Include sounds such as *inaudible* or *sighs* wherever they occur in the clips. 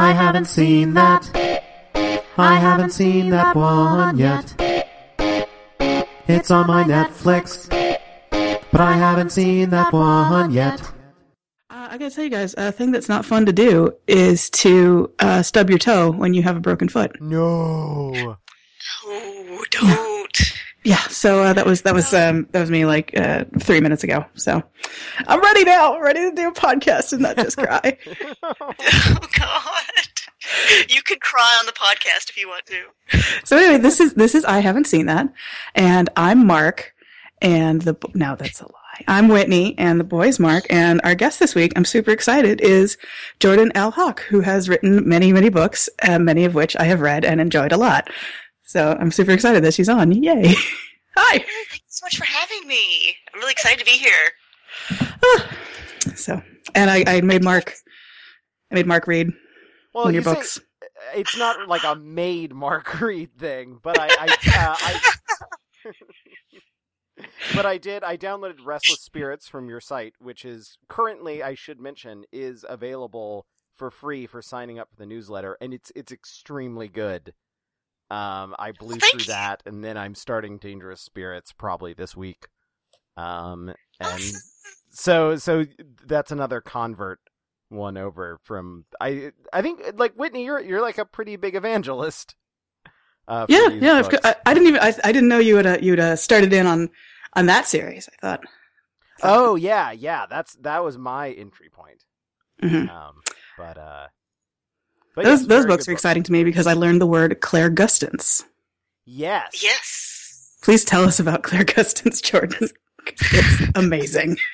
I haven't seen that. I haven't seen that one yet. It's on my Netflix, but I haven't seen that one yet. Uh, I gotta tell you guys, a thing that's not fun to do is to uh, stub your toe when you have a broken foot. No. Oh, don't. Yeah, so uh, that was that was um, that was me like uh, three minutes ago. So I'm ready now, ready to do a podcast and not just *laughs* cry. Oh God. You could cry on the podcast if you want to. so anyway, this is this is I haven't seen that, and I'm Mark, and the now that's a lie. I'm Whitney, and the boy's Mark, and our guest this week, I'm super excited, is Jordan L. Hawk, who has written many many books, uh, many of which I have read and enjoyed a lot. So I'm super excited that she's on. Yay! *laughs* Hi. Thank you so much for having me. I'm really excited to be here. So, and I, I made Mark, I made Mark read Well, one of you your say- books. it's not like a made Mark *laughs* read thing, but I, I, *laughs* uh, I but I did. I downloaded Restless Spirits from your site, which is currently, I should mention, is available for free for signing up for the newsletter, and it's it's extremely good. Um, I blew through that, and then I'm starting Dangerous Spirits probably this week. Um, and so so that's another convert one over from I I think like Whitney you're you're like a pretty big evangelist. Uh, Yeah, yeah. I, I didn't even. I, I didn't know you had uh, you'd uh, started in on on that series. I thought. oh yeah, yeah. That's that was my entry point. Mhm. Um, but uh, but Those yes, those books good are exciting to me because I learned the word clairgustance. Yes. Yes. Please tell us about *laughs* clairgustance, Jordan. 'Cause It's amazing. *laughs*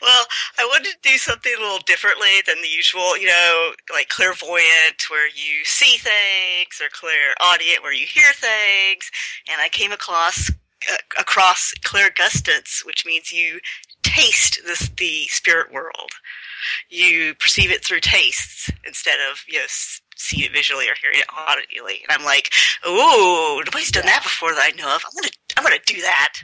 Well, I wanted to do something a little differently than the usual, you know, like clairvoyant, where you see things, or clairaudient, where you hear things. And I came across uh, across clairgustance, which means you taste this, the spirit world. You perceive it through tastes instead of you know s- see it visually or hearing it audibly. And I'm like, oh, nobody's done that before that I know of. I'm gonna I'm gonna do that.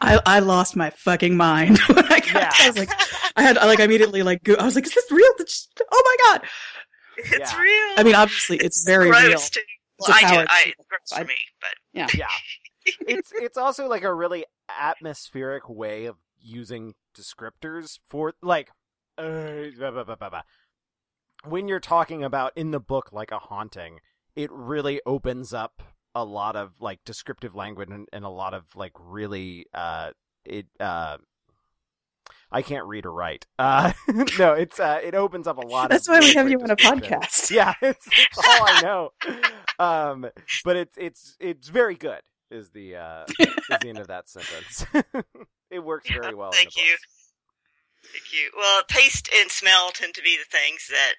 I I lost my fucking mind *laughs* when I got. Yeah. *laughs* I was like, I had I like immediately like go, I was like, is this real? This- Oh my god! It's Yeah. real. I mean, obviously, it's, very real. To, It's well, a I do. I, to- it's I- for me, but Yeah. Yeah. it's it's also like a really atmospheric way of using descriptors for like uh, blah, blah, blah, blah, blah. when you're talking about in the book like a haunting, it really opens up a lot of like descriptive language and, and a lot of like really uh it uh I can't read or write. *laughs* Uh no, it's uh it opens up a lot That's of why we have you on a podcast. *laughs* Yeah, it's, it's all I know. Um, but it's it's it's very good. Is the uh, is the end of that sentence? *laughs* it works very well. in Thank the you. books. Thank you. Well, taste and smell tend to be the things that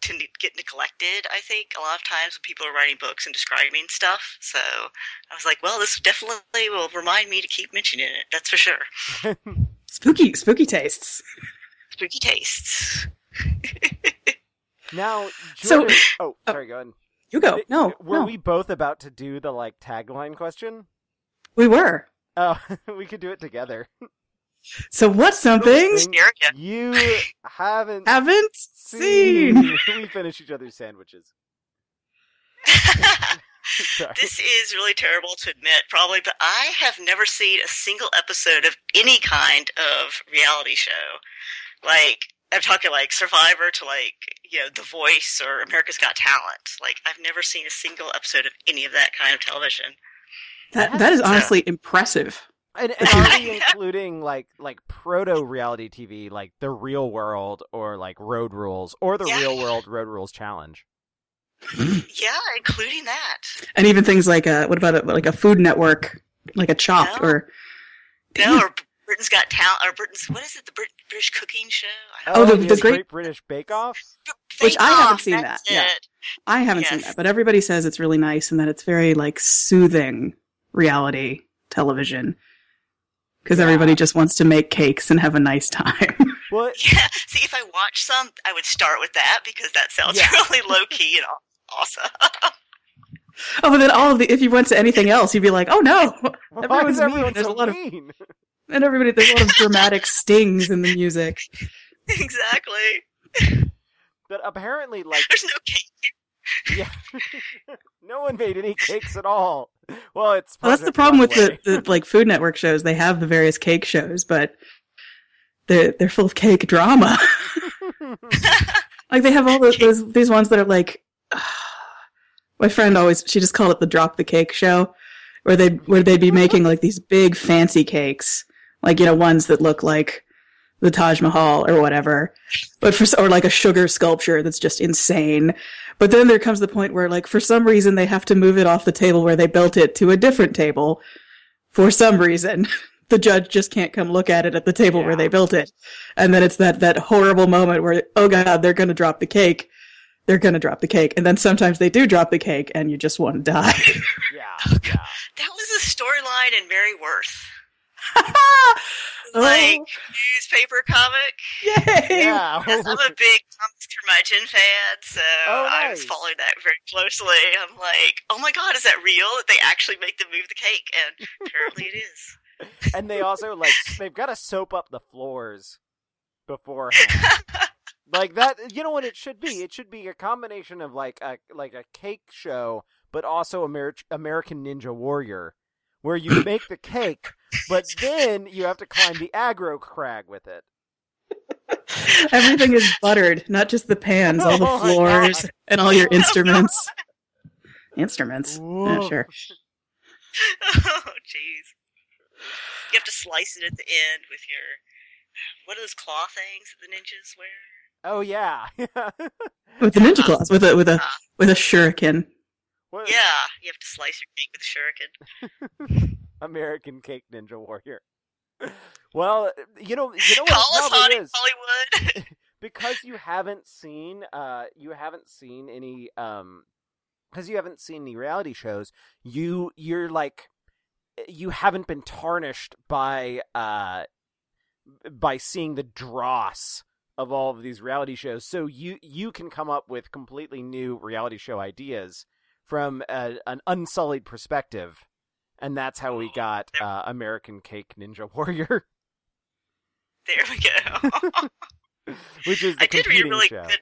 tend to get neglected. I think a lot of times when people are writing books and describing stuff. So I was like, well, this definitely will remind me to keep mentioning it. That's for sure. *laughs* Spooky, spooky tastes. Spooky tastes. *laughs* Now, So- Jordan, *laughs* oh, oh, sorry, go ahead. You go. No, were no. we both about to do the like tagline question? we were. Oh, we could do it together. So what's something You haven't haven't seen? *laughs* we finish each other's sandwiches. *laughs* This is really terrible to admit, probably, but I have never seen a single episode of any kind of reality show. Like, I'm talking like Survivor to like, you know, The Voice or America's Got Talent. Like, I've never seen a single episode of any of that kind of television. That that is honestly impressive. And, and *laughs* are we including like like proto reality TV, like the Real World or like Road Rules or the Yeah. Real World Road Rules Challenge? *laughs* Yeah, including that. And even things like a what about a, like a Food Network, like a Chopped No. or No, or Britain's Got Talent, or Britain's, what is it, the Brit- British cooking show? I Oh, the- the yes, Great- British Bake Off. Which Bake I haven't Off, seen that's that, yeah. it. I haven't seen that, but everybody says it's really nice and that it's very like soothing reality television because Yeah. everybody just wants to make cakes and have a nice time. *laughs* Well, *laughs* Yeah. See, if I watch some, I would start with that because that sounds Yeah. *laughs* really low key and aw- awesome. oh, but then all of the if you went to anything else, you'd be like, oh no, why everyone's is mean. everyone There's a lot of mean? and everybody there's a lot of dramatic stings in the music. exactly. but apparently, like, There's no cake. yeah, no one made any cakes at all. *laughs* Well, it's Well, that's the problem with the, the like Food Network shows. They have the various cake shows, but they're they're full of cake drama. *laughs* like they have all those, those these ones that are like. *sighs* my friend always she just called it the drop the cake show, where they where they'd be making like these big fancy cakes, like you know ones that look like the Taj Mahal or whatever, but for or like a sugar sculpture that's just insane. But then there comes the point where, like, for some reason, they have to move it off the table where they built it to a different table. For some reason, *laughs* the judge just can't come look at it at the table where they built it, and then it's that that horrible moment where, oh god, they're gonna drop the cake. They're gonna drop the cake, and then sometimes they do drop the cake, and you just want to die. yeah, yeah. *laughs* That was a storyline in Mary Worth. *laughs* Like newspaper comic. yay! Yeah. *laughs* Yes, I'm a big comics curmudgeon fan, so Oh, I was following that very closely. I'm like, oh my god, is that real? That they actually make them move the cake? And apparently it is. *laughs* and they also like they've got to soap up the floors beforehand. *laughs* like that, you know what it should be? It should be a combination of like a like a cake show, but also Amer- American Ninja Warrior, where you make the cake, but then you have to climb the aggro crag with it. *laughs* Everything is buttered, not just the pans, all the *laughs* Oh floors, God. and all your instruments. Instruments? Yeah, sure. *laughs* oh, jeez. You have to slice it at the end with your what are those claw things that the ninjas wear? Oh yeah, With the ninja claws, with a with a uh-huh. with a shuriken. What- Yeah, you have to slice your cake with a shuriken. American Cake Ninja Warrior. *laughs* Well, you know, you know *laughs* what Call probably is. Hollywood. *laughs* because you haven't seen uh you haven't seen any um because you haven't seen any reality shows you you're like you haven't been tarnished by uh by seeing the dross of all of these reality shows so you you can come up with completely new reality show ideas from a, an unsullied perspective and that's how we got uh, American Cake Ninja *laughs* Warrior, there we go. *laughs* which is the I did read a really show. good.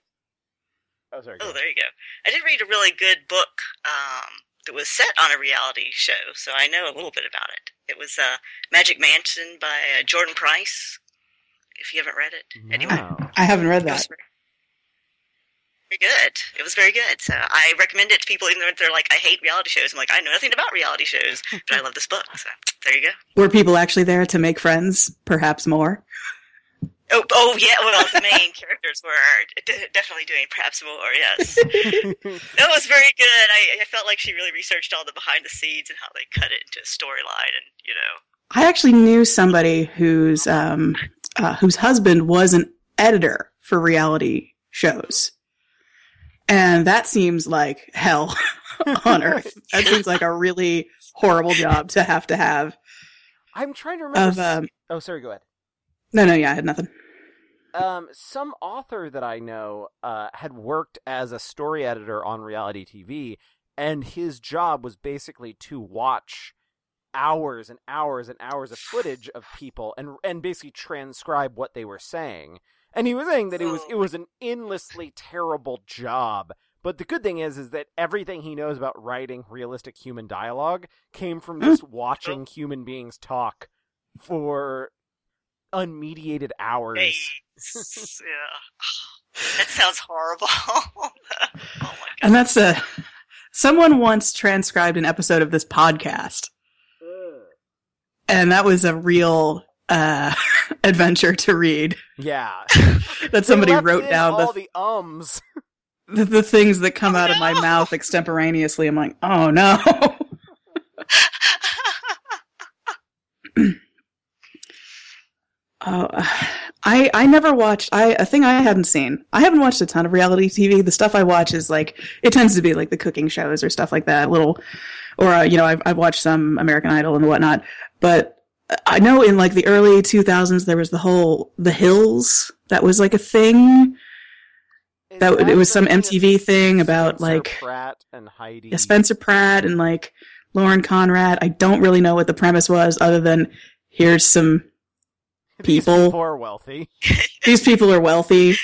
Oh, sorry. Oh, there you go. I did read a really good book um, that was set on a reality show, so I know a little bit about it. It was uh, Magic Mansion by uh, Jordan Price. If you haven't read it, anyone? Wow. I haven't read that. Very good. It was very good. So I recommend it to people, even though they're like, I hate reality shows. I'm like, I know nothing about reality shows, but I love this book. So there you go. Were people actually there to make friends? Perhaps more. Oh, oh yeah. Well, the main characters were de- definitely doing perhaps more. Yes, *laughs* that was very good. I, I felt like she really researched all the behind the scenes and how they cut it into a storyline, and you know, I actually knew somebody whose um, uh, whose husband was an editor for reality shows, and that seems like hell *laughs* on earth. That seems like a really horrible job to have to have. I'm trying to remember. Of um, oh, sorry. Go ahead. no, no, yeah, I had nothing. Um, some author that I know uh, had worked as a story editor on reality TV, and his job was basically to watch hours and hours and hours of footage of people and and basically transcribe what they were saying. And he was saying that it was it oh was an endlessly terrible job. But the good thing is, is that everything he knows about writing realistic human dialogue came from just *laughs* watching oh. human beings talk for unmediated hours. days. yeah, *sighs* that sounds horrible. *laughs* oh my god. And that's a someone once transcribed an episode of this podcast, and that was a real uh, *laughs* adventure to read. Yeah. *laughs* That somebody wrote down all the, the ums. the the things that come Oh, out of my mouth extemporaneously. I'm like, oh no. *laughs* Oh, I I never watched. I a thing I hadn't seen. I haven't watched a ton of reality TV. The stuff I watch is like it tends to be like the cooking shows or stuff like that. Little, or uh, you know, I've I've watched some American Idol and whatnot. But I know in like the early 2000s there was the whole The Hills that was like a thing. Is That it was some MTV thing about Spencer like Pratt and Heidi. yeah, Spencer Pratt and like Lauren Conrad. I don't really know what the premise was other than here's some *laughs* These people. people are wealthy. *laughs* these people are wealthy,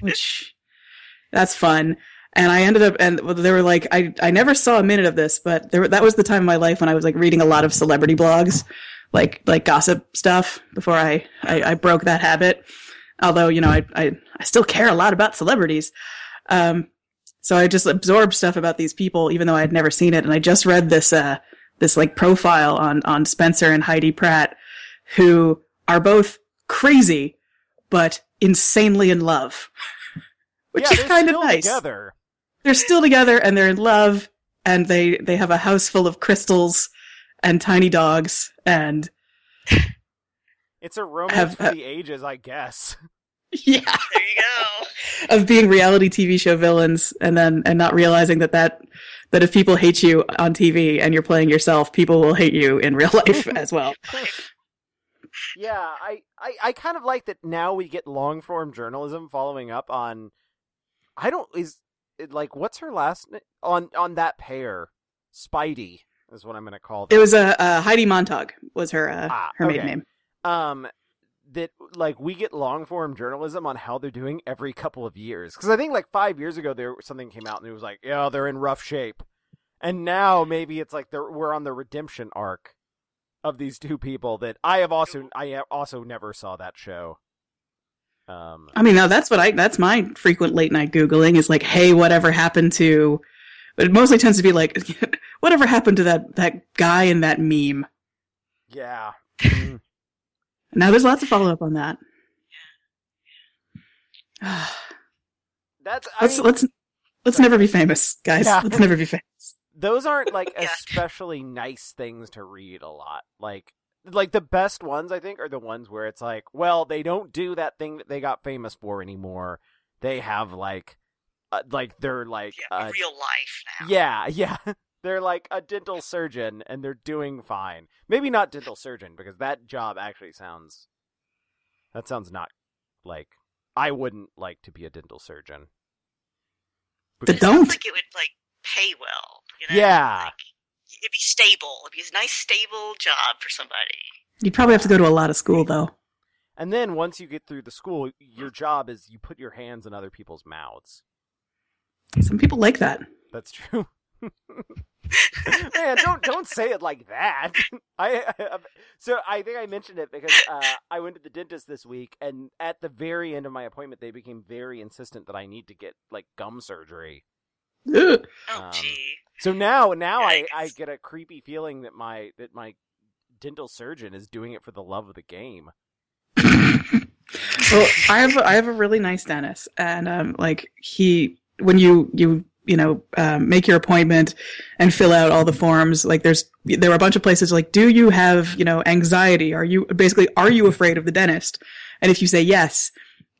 which That's fun. And I ended up, and they were like, I, I never saw a minute of this, but there, that was the time of my life when I was like reading a lot of celebrity blogs, like, like gossip stuff before I, I, I broke that habit. Although, you know, I, I, I still care a lot about celebrities. Um, so I just absorbed stuff about these people, even though I had never seen it. And I just read this, uh, this like profile on, on Spencer and Heidi Pratt, who are both crazy, but insanely in love. *laughs* Which yeah, is kind of nice. Together. They're still together and they're in love and they, they have a house full of crystals and tiny dogs and It's a romance Have- for the ages, I guess. *laughs* yeah, There you go. of being reality TV show villains and then, and not realizing that that, that if people hate you on TV and you're playing yourself, people will hate you in real life *laughs* as well. Yeah, I, I, I kind of like that now we get long form journalism following up on. I don't is it like what's her last name on on that pair, Speidi is what I'm gonna call them. It was a, uh, Heidi Montag was her, uh, Ah, her maiden okay. name. um that like we get long form journalism on how they're doing every couple of years because I think like five years ago there something came out and it was like yeah they're in rough shape, and now maybe it's like they're we're on the redemption arc of these two people that I have also I have also never saw that show. Um, I mean, no, that's what I, that's my frequent late night Googling is like, hey, whatever happened to, but it mostly tends to be like, *laughs* whatever happened to that, that guy in that meme. yeah. *laughs* Mm. Now there's lots of follow up on that. *sighs* That's I let's, mean, let's, let's never be famous, guys. Yeah. Let's never be famous. *laughs* those aren't like Yeah. especially nice things to read a lot. Like like the best ones I think are the ones where it's like, well, they don't do that thing that they got famous for anymore. They have like uh, like they're like Yeah, uh, real life now. yeah, yeah. *laughs* They're like a dental surgeon and they're doing fine. Maybe not dental surgeon because that job actually sounds that sounds not like I wouldn't like to be a dental surgeon. The It Because- don't. sounds like it would like pay well. You know? Yeah. Like, it'd be stable. It'd be a nice stable job for somebody. You'd probably have to go to a lot of school though. And then once you get through the school, your job is you put your hands in other people's mouths. Some people like that. That's true. Man, don't don't say it like that. *laughs* I, I so I think I mentioned it because uh, I went to the dentist this week, and at the very end of my appointment, they became very insistent that I need to get like gum surgery. Ugh. Oh, Um, gee. So now, now I, I get a creepy feeling that my that my dental surgeon is doing it for the love of the game. *laughs* well, I have a, I have a really nice dentist, and um, like he when you you you know um, make your appointment and fill out all the forms, like there's there are a bunch of places like, do you have you know anxiety? Are you basically are you afraid of the dentist? And if you say yes,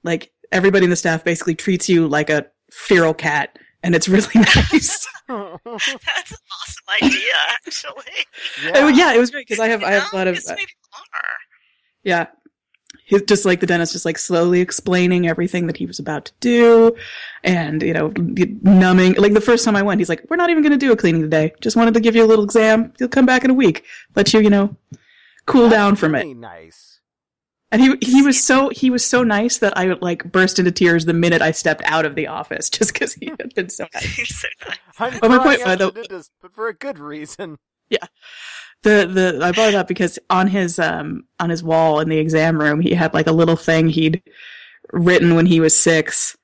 like everybody in the staff basically treats you like a feral cat, and it's really *laughs* nice. *laughs* That's an awesome idea, actually. Oh, yeah, it was great because I have I have a lot of uh. Yeah. He's just like the dentist, just like slowly explaining everything that he was about to do and, you know, numbing. Like the first time I went, he's like, we're not even going to do a cleaning today. Just wanted to give you a little exam. You'll come back in a week. Let you, you know, cool down from it. Nice. And he, he was so, he was so nice that I like burst into tears the minute I stepped out of the office *laughs* just because he had been so *laughs* nice. So nice. I'm But my point- uh, the dentist, but for a good reason. The the I brought it up because on his um on his wall in the exam room he had like a little thing he'd written when he was six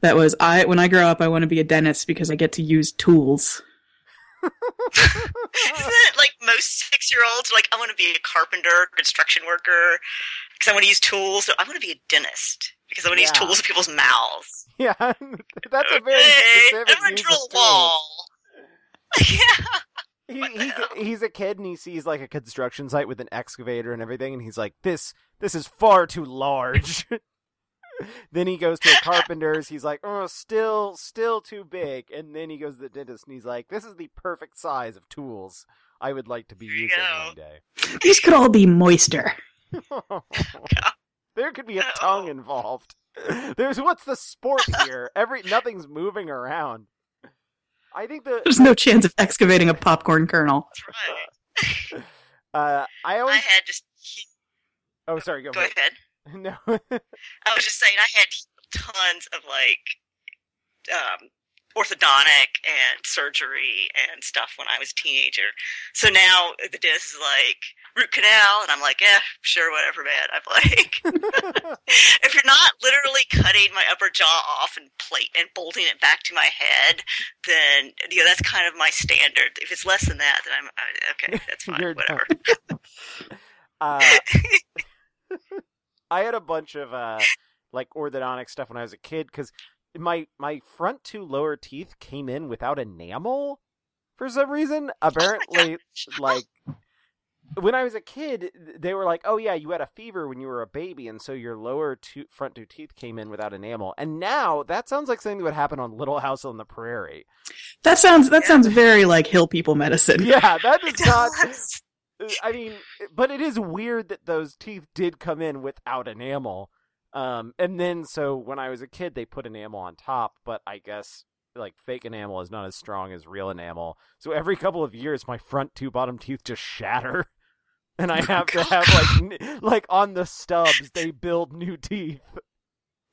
that was I when I grow up I want to be a dentist because I get to use tools. Isn't it like most six year olds? Like, I want to be a carpenter, construction worker, because I want to use tools. So I want to be a dentist because I want to Yeah. use tools in people's mouths. Yeah, *laughs* that's a very Okay, specific I'm gonna use drill of a tools. wall. *laughs* yeah. He, the *laughs* he's, a kid and he sees like a construction site with an excavator and everything, and he's like, "This, this is far too large." *laughs* then he goes to a carpenter's. He's like, "Oh, still, still too big." And then he goes to the dentist and he's like, "This is the perfect size of tools I would like to be using go. one day." *laughs* These could all be moister. there could be a tongue involved. There's what's the sport here? Every nothing's moving around. I think the There's no chance of excavating a popcorn kernel. That's right. *laughs* uh, I always I had just. Oh, sorry. Go, Go ahead. ahead. *laughs* No. I was just saying, I had tons of like um, orthodontic and surgery and stuff when I was a teenager. So now the dentist is like root canal, and I'm like, yeah, sure, whatever, man. I'm like, *laughs* if you're not literally cutting my upper jaw off and plate and bolting it back to my head, then you know that's kind of my standard. If it's less than that, then I'm uh, okay. That's fine. Whatever. *laughs* uh, *laughs* I had a bunch of uh, like orthodontic stuff when I was a kid because my my front two lower teeth came in without enamel for some reason. Oh Apparently, *laughs* like when I was a kid, they were like, "Oh yeah, you had a fever when you were a baby, and so your lower two front two teeth came in without enamel." And now that sounds like something that would happen on Little House on the Prairie. That sounds that Yeah. sounds very like hill people medicine. Yeah, that is *laughs* not. I mean, but it is weird that those teeth did come in without enamel. Um, and then so when I was a kid, they put enamel on top, but I guess like fake enamel is not as strong as real enamel. So every couple of years, my front two bottom teeth just shatter, *laughs* and I *laughs* have to have like n- like on the stubs they build new teeth.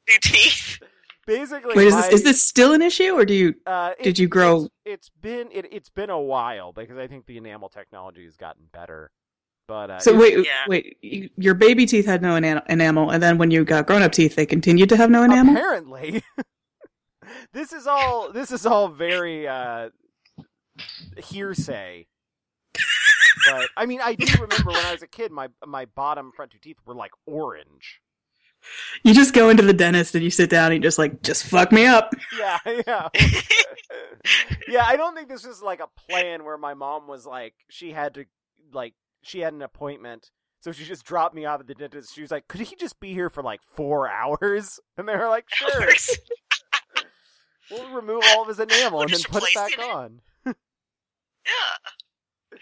New teeth. Basically, Wait, is my- this is this still an issue, or do you? uh, Did you grow- It's, it's been it, it's been a while because I think the enamel technology has gotten better. But uh, So it- wait, yeah. wait. you- Your baby teeth had no enam- enamel, and then when you got grown up teeth, they continued to have no enamel. apparently, *laughs* this is all this is all very uh, hearsay. but I mean, I do remember when I was a kid, my my bottom front two teeth were like orange. You just go into the dentist and you sit down and you just like, just fuck me up. Yeah, *laughs* yeah. *laughs* yeah, I don't think this was like a plan where my mom was like she had to like she had an appointment. So she just dropped me off at the dentist. She was like, "Could he just be here for like 4 hours?" *laughs* And they were like, "Sure. *laughs* We'll remove all of his enamel We'll and then put it back it. on." Yeah. *laughs*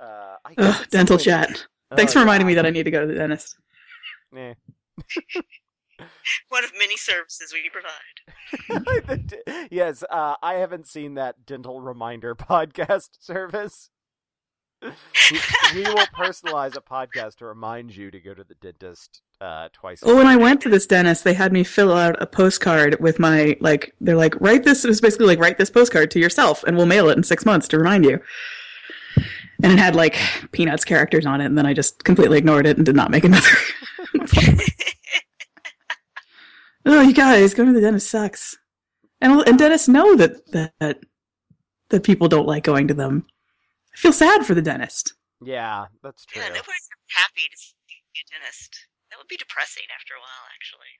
Uh, I Ugh, dental something- chat. Thanks Oh, for reminding yeah. me that I need to go to the dentist. Eh. One of many services we provide. Yes, uh, I haven't seen that dental reminder podcast service. We, we will personalize a podcast to remind you to go to the dentist uh, twice. a week. Well, when I went to this dentist, they had me fill out a postcard with my like. They're like, write this. It was basically like, write this postcard to yourself, and we'll mail it in six months to remind you. And it had like peanuts characters on it, and then I just completely ignored it and did not make another. *laughs* oh, you guys, going to the dentist sucks. And and dentists know that that that people don't like going to them. I feel sad for the dentist. yeah, that's true. Yeah, nobody's happy to see a dentist. That would be depressing after a while, actually.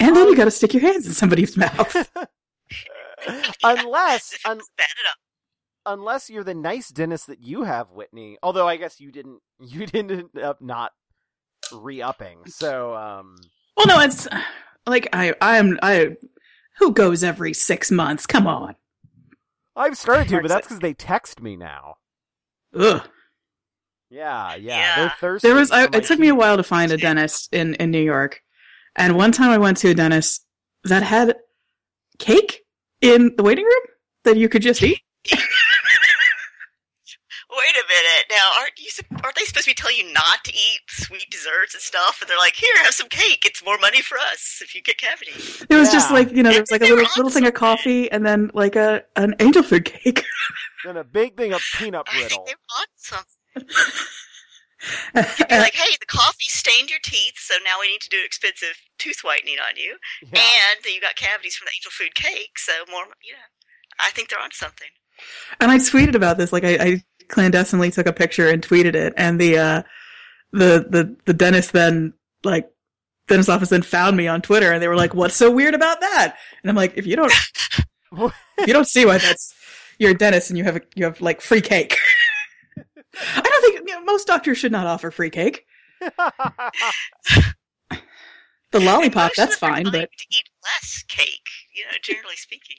And then you got to stick your hands in somebody's *laughs* mouth. *laughs* unless *laughs* un- it's bad enough. unless you're the nice dentist that you have, Whitney. Although I guess you didn't you didn't end up not re-upping. So um Well, no, it's like I, I'm, I, who goes every six months? Come on. I've started to, but that's because they text me now. Ugh. Yeah, yeah, Yeah. they're thirsty. There was, I, it took me a while to find a dentist in, in New York. And one time I went to a dentist that had cake in the waiting room that you could just eat. *laughs* Wait a minute. Now, aren't you? sup- Aren't they supposed to be telling you not to eat sweet desserts and stuff? And they're like, "Here, have some cake. It's more money for us if you get cavities." It was just like, you know, there was like a They were little, little thing of coffee and then like a, an angel food cake. *laughs* And a big thing of peanut brittle. I think brittle. they want something. *laughs* You'd be like, "Hey, the coffee stained your teeth, so now we need to do expensive tooth whitening on you, Yeah. and you got cavities from the angel food cake, so more. You know, I think they're on something." and I tweeted about this. Like I, I clandestinely took a picture and tweeted it, and the uh, the the the dentist then like dentist office then found me on Twitter, and they were like, "What's so weird about that?" And I'm like, "If you don't, *laughs* if you don't see why that's you're a dentist and you have a, you have like free cake." *laughs* I don't think you know, most doctors should not offer free cake. *laughs* The lollipop, that's of them are fine, trying but to eat less cake. You know, generally speaking,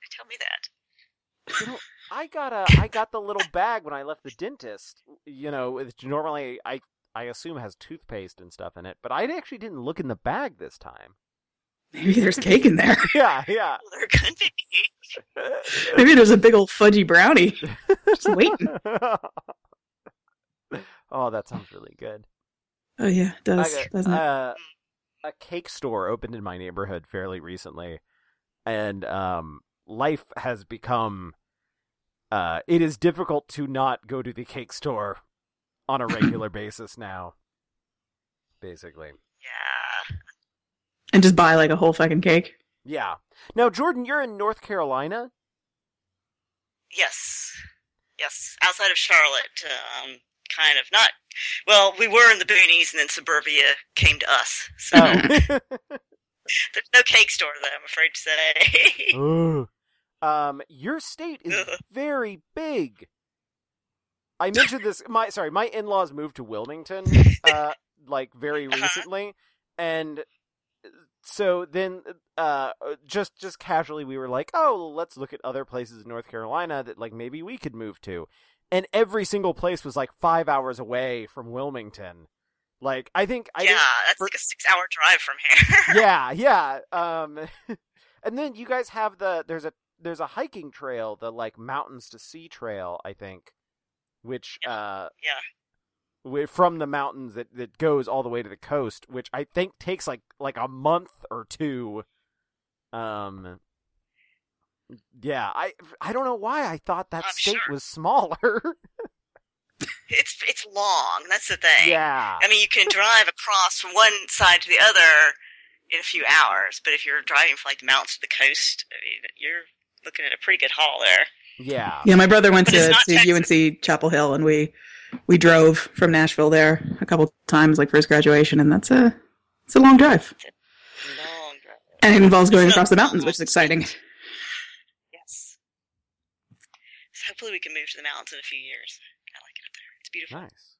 they tell me that. You know, I got a I got the little bag when I left the dentist. You know, which normally I I assume has toothpaste and stuff in it, but I actually didn't look in the bag this time. maybe there's cake in there. *laughs* Yeah, yeah. Well, they're going be. *laughs* Maybe there's a big old fudgy brownie just waiting. *laughs* oh, that sounds really good. Oh yeah, it does, I got- doesn't it? uh, a cake store opened in my neighborhood fairly recently, and um, life has become. Uh, it is difficult to not go to the cake store on a regular *clears throat* basis now. Basically, Yeah. And just buy like a whole fucking cake. yeah. Now, Jordan, you're in North Carolina. Yes. Yes. Outside of Charlotte, um, kind of not. Well, we were in the boonies, and then suburbia came to us. So Oh. *laughs* there's no cake store, though. I'm afraid to say. *laughs* Ugh. Um, your state is *laughs* very big. I *laughs* mentioned this. My sorry, my in-laws moved to Wilmington, *laughs* uh, like very Uh-huh. recently, and so then, uh, just just casually, we were like, oh, let's look at other places in North Carolina that like maybe we could move to, and every single place was like five hours away from Wilmington. Like, I think, I yeah, think that's for- like a six-hour drive from here. yeah, yeah. Um, and then you guys have the there's a there's a hiking trail, the like mountains to sea trail, I think, which uh Yeah. from the mountains that that goes all the way to the coast, which I think takes like like a month or two. Um. Yeah, I I don't know why I thought that I'm state sure. was smaller. *laughs* It's it's long. That's the thing. yeah. I mean, you can drive across from one side to the other in a few hours, but if you're driving from like the mountains to the coast, I mean, you're looking at a pretty good haul there. Yeah. Yeah, my brother went But to, to UNC Chapel Hill, and we we drove from Nashville there a couple times, like for his graduation, and that's a it's a long drive, Long drive. and it involves going across the mountains, which is exciting. Yes. So hopefully we can move to the mountains in a few years. I like it up there. It's beautiful. Nice.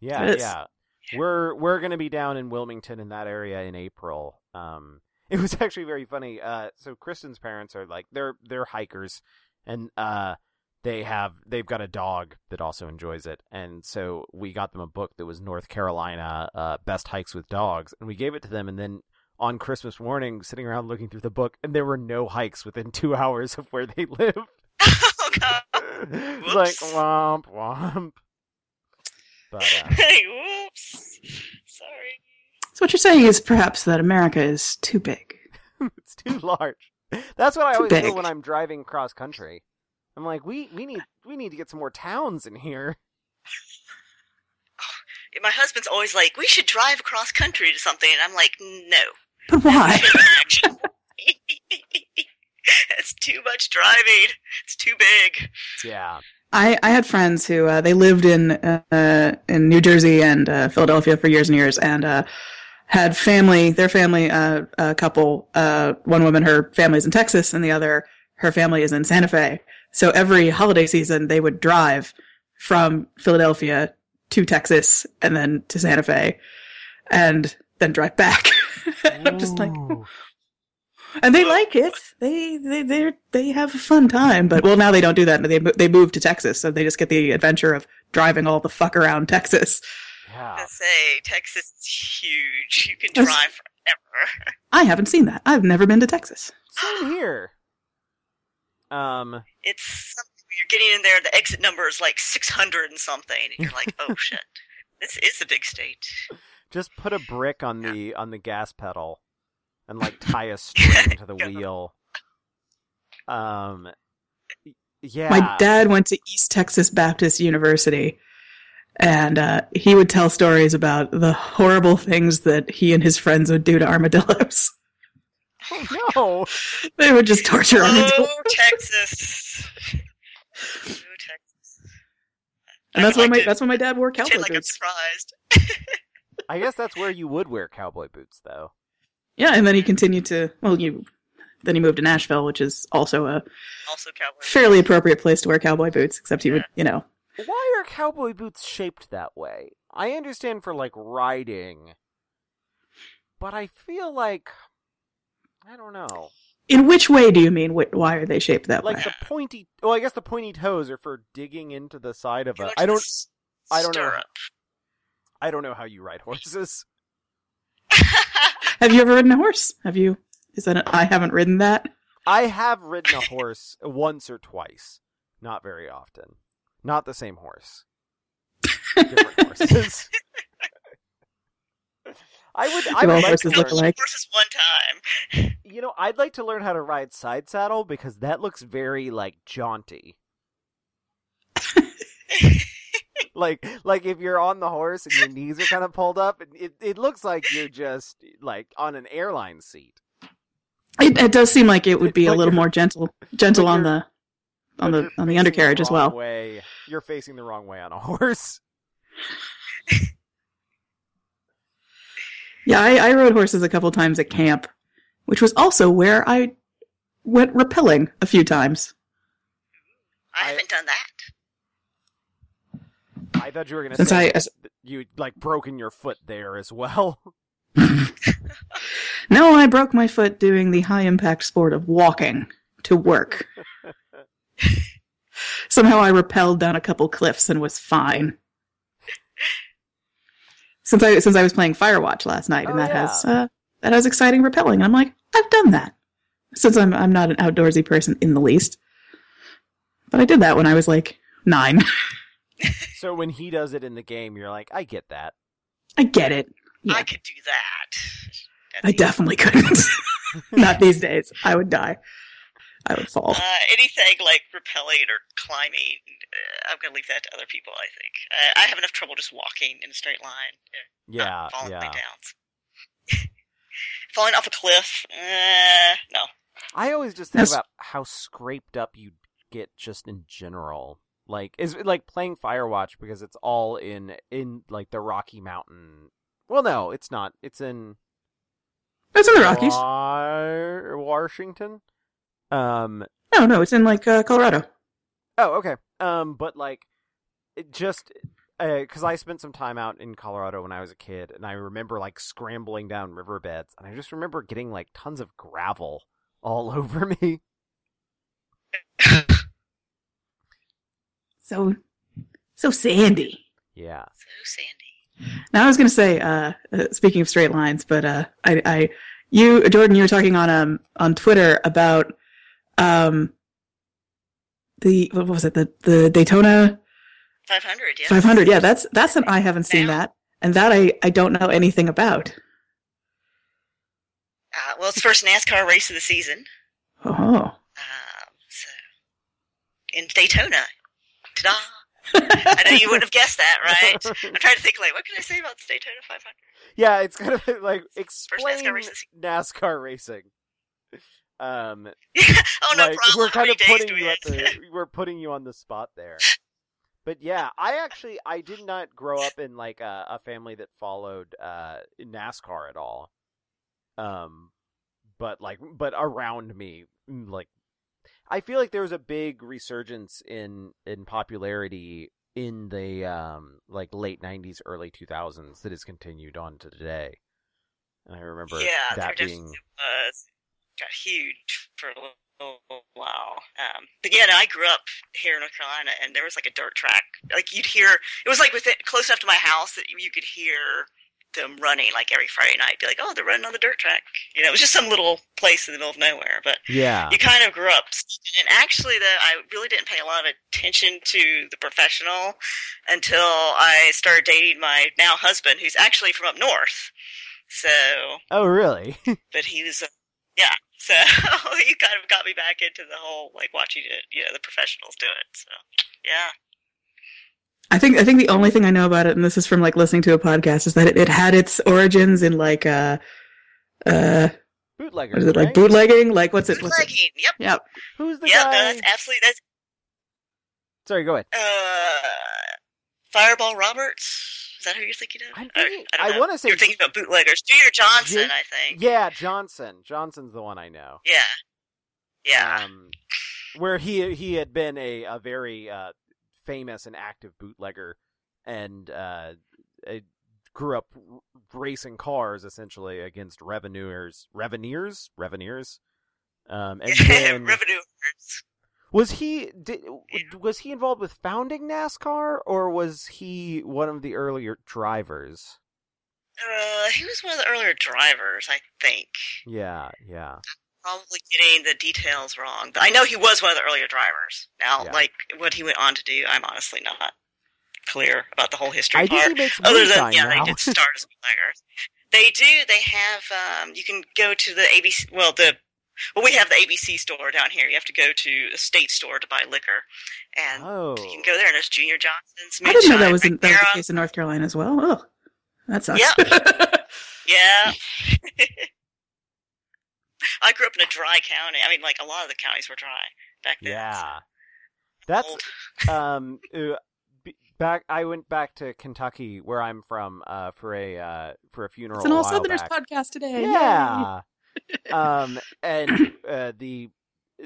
Yeah, yeah. We're we're gonna be down in Wilmington in that area in April. Um, it was *laughs* actually very funny. Uh, so Kristen's parents are like they're they're hikers, and uh, they have they've got a dog that also enjoys it, and so we got them a book that was North Carolina uh, best hikes with dogs, and we gave it to them, and then on Christmas morning, sitting around looking through the book, and there were no hikes within two *laughs* hours of where they live. *laughs* oh god. Like womp womp. But uh, Hey. So what you're saying is perhaps that America is too big. *laughs* it's too large. That's what I Too always feel when I'm driving cross country. I'm like, we we need we need to get some more towns in here. My husband's always like, we should drive across country to something, and I'm like, no. But why? *laughs* it's too much driving. It's too big. Yeah. I, I had friends who uh, they lived in uh, in New Jersey and uh, Philadelphia for years and years, and uh, had family. Their family, uh, a couple, uh, one woman, her family's in Texas, and the other, her family is in Santa Fe. So every holiday season, they would drive from Philadelphia to Texas and then to Santa Fe, and then drive back. and *laughs* I'm just like, and they like it. They they they they have a fun time. But well, now they don't do that. They they move to Texas, so they just get the adventure of driving all the fuck around Texas. Yeah. I say Texas is huge. You can That's- drive forever. *laughs* I haven't seen that. I've never been to Texas. Same *gasps* here. Um. It's you're getting in there. The exit number is like 600 and something, and you're like, *laughs* oh shit, this is a big state. Just put a brick on the on the gas pedal, and like tie a string *laughs* to the Yeah. wheel. Um. Yeah. My dad went to East Texas Baptist University, and uh, he would tell stories about the horrible things that he and his friends would do to armadillos. *laughs* Oh, no. they would just torture armadillos. Oh, Texas. Oh, Texas. And that's why would my to, that's why my dad wore cowboy like I'm boots. surprised. *laughs* I guess that's where you would wear cowboy boots, though. Yeah, and then he continued to well, you then he moved to Nashville, which is also a Also, cowboy. fairly appropriate place to wear cowboy boots, except he would, you know, Why are cowboy boots shaped that way? I understand for like riding, but I feel like I don't know. in which way do you mean? Why are they shaped that Like way? Like the pointy. Well, I guess the pointy toes are for digging into the side of You a. look I don't. I don't know. stirrup. I don't know how you ride horses. *laughs* Have you ever ridden a horse? Have you? Is that? A, I haven't ridden that. I have ridden a horse once or twice, not very often. Not the same horse. *laughs* Different horses. *laughs* I would. I would like horses to look learn, alike? Horses one time. *laughs* You know, I'd like to learn how to ride side saddle because that looks very like jaunty. like, like if you're on the horse and your knees are kind of pulled up, and it it looks like you're just like on an airline seat. It, it does seem like it would be a little more gentle, gentle but on the on But the on the facing undercarriage as well. Way. You're facing the wrong way on a *laughs* horse. *laughs* Yeah, I, I rode horses a couple times at camp, which was also where I went rappelling a few times. I I- haven't done that. I thought you were gonna Since say I- that you like broken your foot there as well. *laughs* No, I broke my foot doing the high impact sport of walking to work. *laughs* Somehow I rappelled down a couple cliffs and was fine. Since I since I was playing Firewatch last night, and Oh, that has uh, that has exciting rappelling, and I'm like, I've done that. Since I'm I'm not an outdoorsy person in the least, but I did that when I was like nine. *laughs* so when he does it in the game, you're like, I get that. I get it. Yeah, I could do that. That's I easy. definitely couldn't. *laughs* not these days. I would die. I would fall. Uh, anything like rappelling or climbing, uh, I'm going to leave that to other people, I think. Uh, I have enough trouble just walking in a straight line. not Yeah, falling yeah. downs. *laughs* falling off a cliff, uh, no. I always just think That's- about how scraped up you get just in general. Like is like playing Firewatch because it's all in in like the Rocky Mountain. Well, no, it's not. It's in It's in the Rockies. Washington. Um. No, no, it's in like uh, Colorado. Oh, okay. Um, but like, it just because I spent some time out in Colorado when I was a kid, and I remember like scrambling down riverbeds, and I just remember getting like tons of gravel all *laughs* over me. So, so sandy. Yeah. So sandy. Now I was going to say, uh, uh, speaking of straight lines, but uh, I, I, you, Jordan, you were talking on um on Twitter about um the what was it the the Daytona 500, yeah. 500. Yeah, that's that's an I haven't seen Now? that, and that I I don't know anything about. Uh, well, it's the first NASCAR race of the season. Oh, Um, so, in Daytona. Ta-da! I know you wouldn't have guessed that, right? *laughs* I'm trying to think, like, what can I say about the Daytona 500? Yeah, it's kind of *laughs* like NASCAR explain race NASCAR racing. Um, *laughs* oh, no like, problem. we're kind of putting you at the *laughs* we're putting you on the spot there. *laughs* But yeah, I actually I did not grow up in like a, a family that followed uh NASCAR at all. Um, but like, but around me, mm, like, I feel like there was a big resurgence in in popularity in the um like late '90s, early 2000s that has continued on to today. And I remember Yeah, that being was. Got huge for a little while. Um, but yeah, no, I grew up here in North Carolina, and there was like a dirt track. Like you'd hear, it was like within close enough to my house that you could hear them running like every Friday night. Be like, oh, they're running on the dirt track. You know, it was just some little place in the middle of nowhere, but yeah. you kind of grew up. And actually, the, I really didn't pay a lot of attention to the professional until I started dating my now husband, who's actually from up north. So, Oh, really? *laughs* but he was, uh, yeah. So *laughs* he kind of got me back into the whole like watching it, you know, the professionals do it. So, yeah. I think I think the only thing I know about it, and this is from like listening to a podcast, is that it, it had its origins in like uh uh Bootlegger. what is it like right? bootlegging? Like what's it? What's it? Bootlegging. Yep. Yep. Who's the Yep. guy? No, that's absolutely that's Sorry, go ahead. uh, Fireball Roberts. Is that who you're thinking of? I'm Or, I, I wanna say you're thinking about bootleggers. Junior Johnson, J- I think. Yeah, Johnson. Johnson's the one I know. Yeah. Yeah. Um, where he he had been a a very uh, famous and active bootlegger, and uh, grew up racing cars essentially against revenuers, revenuers, revenuers. Um, and *laughs* then Revenue. Was he did, was he involved with founding NASCAR or was he one of the earlier drivers? Uh, he was one of the earlier drivers, I think. Yeah, yeah. Probably getting the details wrong, but I know he was one of the earlier drivers. Now, Yeah. like what he went on to do, I'm honestly not clear about the whole history I part. think he makes Other than yeah, now. they did start as bootleggers. They do. They have. Um, you can go to the ABC. Well, the well, we have the ABC store down here. You have to go to a state store to buy liquor, and Oh. you can go there and there's Junior Johnson's. I didn't know that was, in, that was there the case in North Carolina as well. Oh, that sucks. Yeah. *laughs* *laughs* I grew up in a dry county. I mean, like a lot of the counties were dry back then. Yeah. That's um uh, back I went back to Kentucky where I'm from uh for a uh for a funeral it's an a All while Southerners back. podcast today. Yay. Yeah. Um and *clears throat* uh the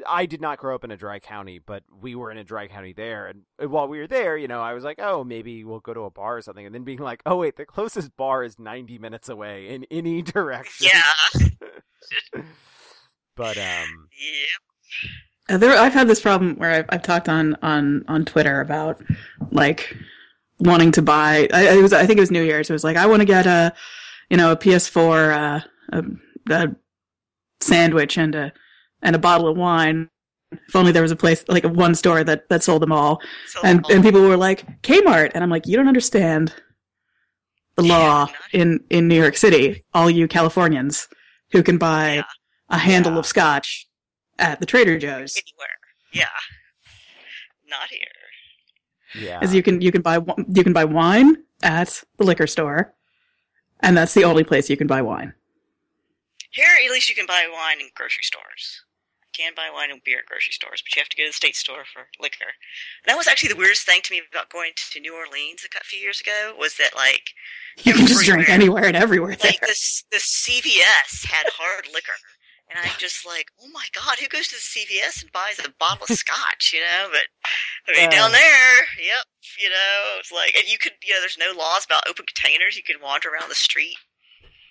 I did not grow up in a dry county, but we were in a dry county there. And while we were there, you know, I was like, oh, maybe we'll go to a bar or something. And then being like, oh, wait, the closest bar is 90 minutes away in any *laughs* direction. Yeah. *laughs* But, um, Yeah. Uh, there, I've had this problem where I've, I've talked on, on, on Twitter about like wanting to buy. I, it was I think it was New Year's. It was like I want to get a you know a PS4 uh, a, a sandwich and a and a bottle of wine. If only there was a place like a one store that that sold them all. So And and people were like Kmart, and I'm like, you don't understand the Yeah, law in in New York City. All you Californians who can buy Yeah. a handle Yeah. of scotch at the Trader Joe's. anywhere. Yeah. Not here. yeah. is you can you can buy wi- you can buy wine at the liquor store, and that's the only place you can buy wine. Here, at least you can buy wine in grocery stores. You can buy wine and beer at grocery stores, but you have to go to the state store for liquor. That was actually the weirdest thing to me about going to New Orleans a few years ago was that like You can just drink anywhere and everywhere there. like this the CVS had hard liquor. And I'm just like, oh my god, who goes to the CVS and buys a bottle of *laughs* scotch, you know? But I mean, Yeah. down uh. there, yep, you know, it's like, and you could, you know, there's no laws about open containers. You can wander around the street.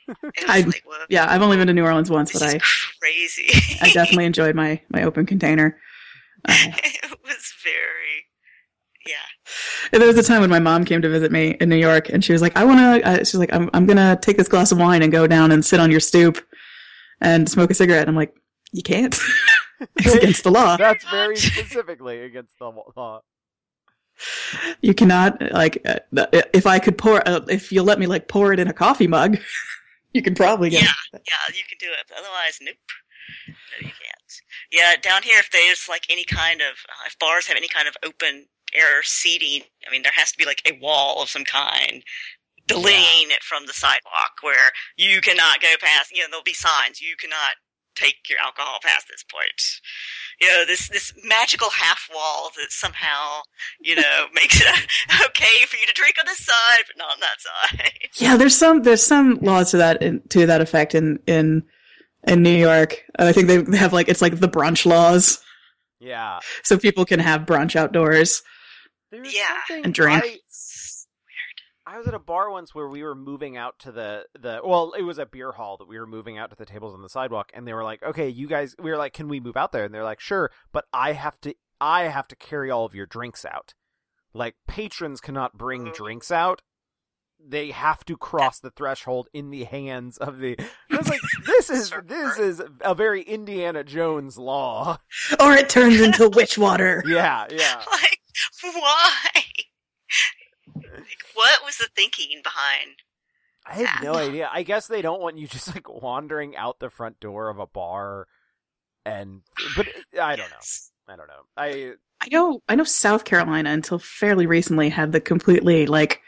And it's I- like, well, yeah, I've only been to New Orleans once, this but is I crazy. I definitely *laughs* enjoyed my my open container. Uh, it was very, yeah. there was a time when my mom came to visit me in New York, and she was like, "I want to." Uh, she's like, "I'm I'm gonna take this glass of wine and go down and sit on your stoop and smoke a cigarette." And I'm like, "You can't. *laughs* it's against the law. That's very specifically against the law. You cannot like uh, if I could pour uh, if you let me like pour it in a coffee mug, you can probably get." Yeah, yeah, you can do it. Otherwise, nope. No, you can't. Yeah, down here, if there's like any kind of, uh, if bars have any kind of open air seating, I mean, there has to be like a wall of some kind delineating it from the sidewalk where you cannot go past, you know, there'll be signs, you cannot take your alcohol past this point. You know, this, this magical half wall that somehow, you know, *laughs* makes it *laughs* okay for you to drink on this side, but not on that side. Yeah, there's some there's some laws to that in, to that effect in in in New York. Uh, I think they they have like it's like the brunch laws, Yeah. so people can have brunch outdoors. There's Yeah. And drink. I, I was at a bar once where we were moving out to the the well, it was a beer hall that we were moving out to the tables on the sidewalk, and they were like, "Okay, you guys," we were like, "Can we move out there?" And they're like, "Sure, but I have to, I have to carry all of your drinks out. Like patrons cannot bring Oh. drinks out." They have to cross the threshold in the hands of the. I was like, *laughs* "This is this is a very Indiana Jones law." Or it turns into witch water. Yeah, yeah. *laughs* like why what was the thinking behind I have no idea. I guess they don't want you *laughs* just like wandering out the front door of a bar, and but I don't know. I don't know. I I know I know South Carolina until fairly recently had the completely like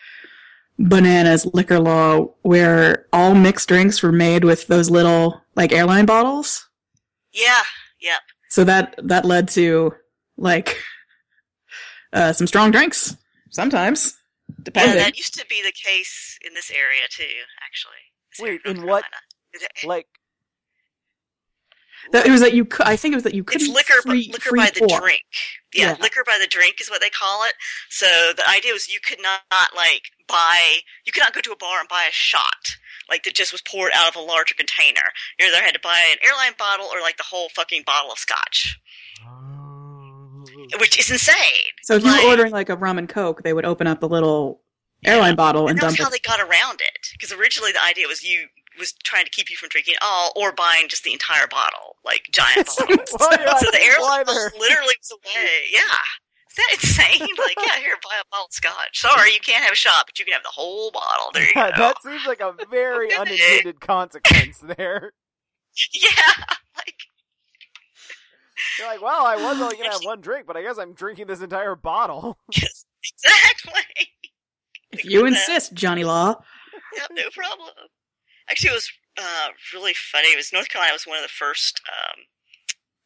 bananas liquor law where all mixed drinks were made with those little like airline bottles. yeah yep So that that led to like *laughs* uh, some strong drinks sometimes, yeah, that used to be the case in this area too actually Wait, North in what- Carolina. Is it- like That it was that you. I think it was that you couldn't it's liquor, free, but liquor free by the pour. drink. Yeah, Yeah. liquor by the drink is what they call it. So the idea was you could not like buy, you could not go to a bar and buy a shot like that just was poured out of a larger container. You either had to buy an airline bottle or like the whole fucking bottle of scotch, oh. Which is insane. So if you Like- were ordering like a rum and coke, they would open up the little airline bottle and, and that's dump how it. they got around it. Because originally the idea was you was trying to keep you from drinking all or buying just the entire bottle, like giant *laughs* bottles. So the airline why literally was a way. Yeah. that insane? *laughs* like, yeah, here, buy a bottle of scotch. Sorry, you can't have a shot, but you can have the whole bottle. There you go. that seems like a *laughs* very oh, unintended consequence there. yeah, like You're like, well, I was only *laughs* gonna have one drink, but I guess I'm drinking this entire bottle. *laughs* yes, exactly. If you insist, Johnny Law. Yeah, no problem. Actually, it was uh, really funny. It was North Carolina was one of the first um,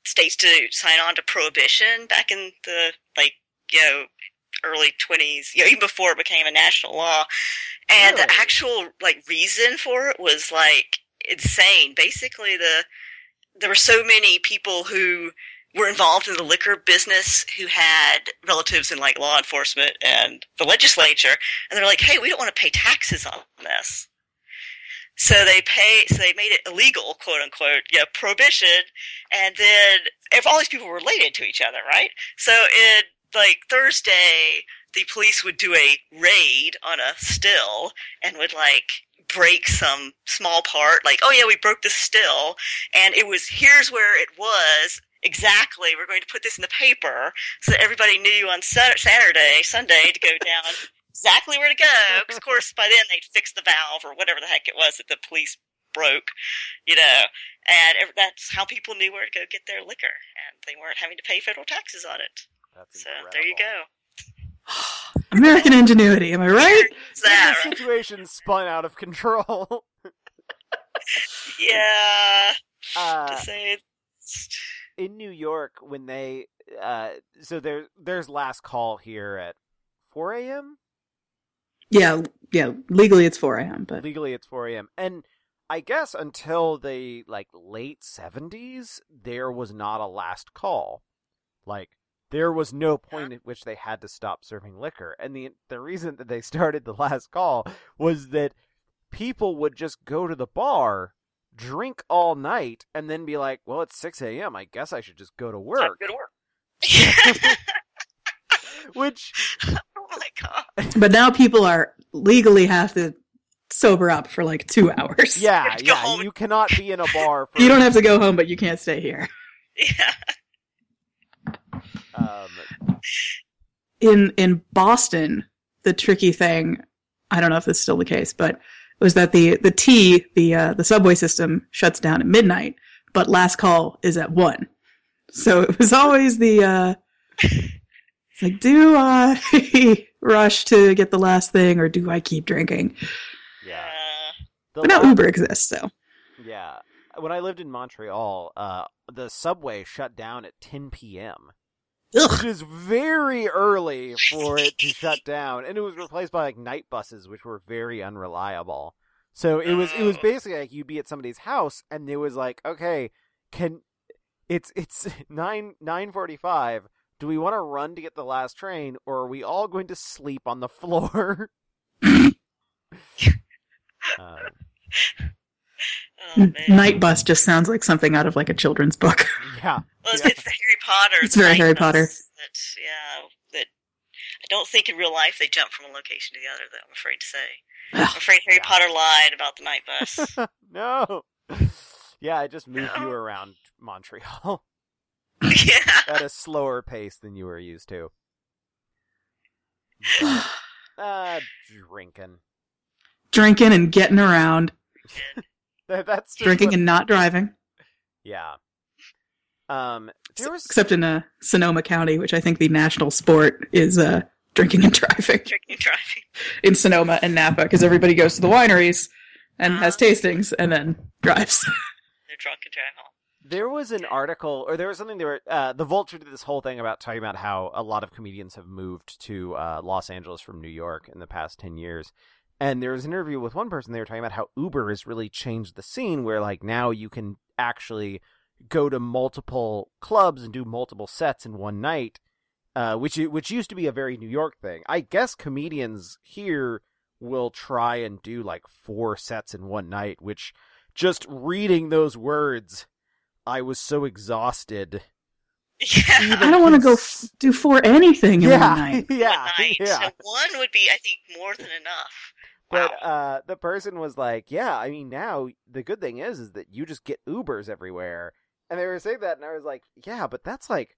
states to sign on to prohibition back in the like you know early twenties, you know, even before it became a national law. And Really? the actual like reason for it was like insane. Basically, the there were so many people who were involved in the liquor business who had relatives in like law enforcement and the legislature, and they're like, "Hey, we don't want to pay taxes on this." So they pay. So they made it illegal, quote unquote, yeah, prohibition. And then if all these people were related to each other, right? So in like Thursday, the police would do a raid on a still and would like break some small part, like, oh yeah, we broke the still, and it was here's where it was exactly. We're going to put this in the paper so that everybody knew on Saturday, Sunday to go down exactly where to go. *laughs* Because of course, by then they'd fixed the valve or whatever the heck it was that the police broke, you know, and that's how people knew where to go get their liquor, and they weren't having to pay federal taxes on it. That's So there you go. American ingenuity, am I right? Is that the situation spun out of control. *laughs* Yeah. uh, to say it's- in New York, when they uh, so there there's last call here at 4 a.m. Yeah, yeah. Legally, it's 4 a.m., but Legally, it's 4 a.m. And I guess until the like late 70s, there was not a last call. Like there was no point at which they had to stop serving liquor, and the the reason that they *laughs* started the last call was that people would just go to the bar, drink all night, and then be like, "Well, it's 6 a.m. I guess I should just go to work." to go to work. *laughs* Which *laughs* oh my god. but now people are legally have to sober up for like two hours. yeah, have to go yeah, home. you cannot be in a bar for You don't have to go home, but you can't stay here. Yeah. Um, In in Boston, the tricky thing, I don't know if this is still the case, but was that the the T, the uh, the subway system shuts down at midnight, but last call is at one. So *laughs* it was always the uh it's like, do I *laughs* rush to get the last thing or do I keep drinking? yeah. The But now la- Uber exists, so Yeah. When I lived in Montreal, uh, the subway shut down at 10 p.m., Ugh. which is very early for it to *laughs* shut down, and it was replaced by like night buses, which were very unreliable. So it was it was Oh. basically like you'd be at somebody's house, and it was like, okay, can it's it's *laughs* nine nine forty five. Do we want to run to get the last train, or are we all going to sleep on the *laughs* floor? um, oh. Night Bus just sounds like something out of like a children's book. *laughs* yeah, Well, it's, Yeah. it's the Harry Potter. It's very Harry Potter. That, yeah, that I don't think in real life they jump from a location to the other. Though I'm afraid to say. I'm afraid Harry Yeah. Potter lied about the night bus. *laughs* no. Yeah, I just moved you around Montreal *laughs* yeah. at a slower pace than you were used to. *sighs* *sighs* Uh, drinking. Drinking and getting around, That, *laughs* that's just drinking what- and not driving. yeah. Um, there was Except in uh, Sonoma County, which I think the national sport is uh, drinking and driving Drinking, and driving. *laughs* in Sonoma and Napa, because everybody goes to the wineries and has Uh-huh. tastings and then drives. *laughs* They're drunk and drive home. There was an article, or there was something. There were uh, the Vulture did this whole thing about talking about how a lot of comedians have moved to uh, Los Angeles from New York in the past ten years. And there was an interview with one person. They were talking about how Uber has really changed the scene, where like now you can actually go to multiple clubs and do multiple sets in one night, uh, which which used to be a very New York thing. I guess comedians here will try and do like four sets in one night, which just reading those words I was so exhausted. Yeah. I don't want to go f- do for anything in one Yeah, night. yeah, one night. yeah. So one would be, I think, more than enough. But Wow. uh, the person was like, "Yeah, I mean, now the good thing is, is that you just get Ubers everywhere." And they were saying that, and I was like, "Yeah, but that's like,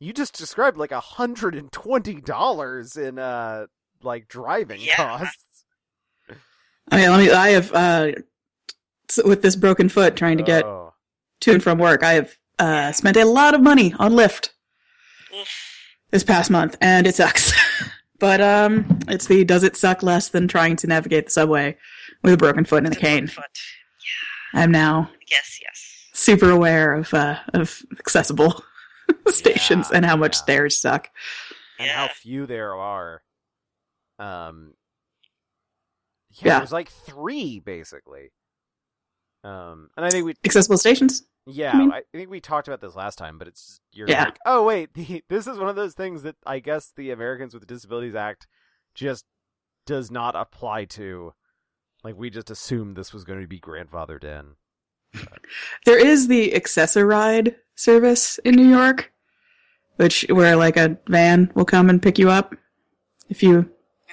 You just described like a hundred and twenty dollars in uh like driving Yeah. costs. I mean, let me. I have uh, with this broken foot, trying to get Oh. to and from work. I have uh, spent a lot of money on Lyft this past month, and it sucks. *laughs* but um, it's the does it suck less than trying to navigate the subway with a broken foot and a a cane. foot. Yeah. I'm now Yes, yes. super aware of uh, of accessible *laughs* stations Yeah, and how much yeah. stairs suck. and how few there are. Um, yeah, Yeah. there's like three basically. Um, and I think we, Accessible stations. Yeah, I mean- I think we talked about this last time, but it's you're Yeah. like, oh wait, *laughs* the, this is one of those things that I guess the Americans with Disabilities Act just does not apply to. Like we just assumed this was going to be grandfathered in. *laughs* There is the Access-A-Ride service in New York, which where like a van will come and pick you up if you.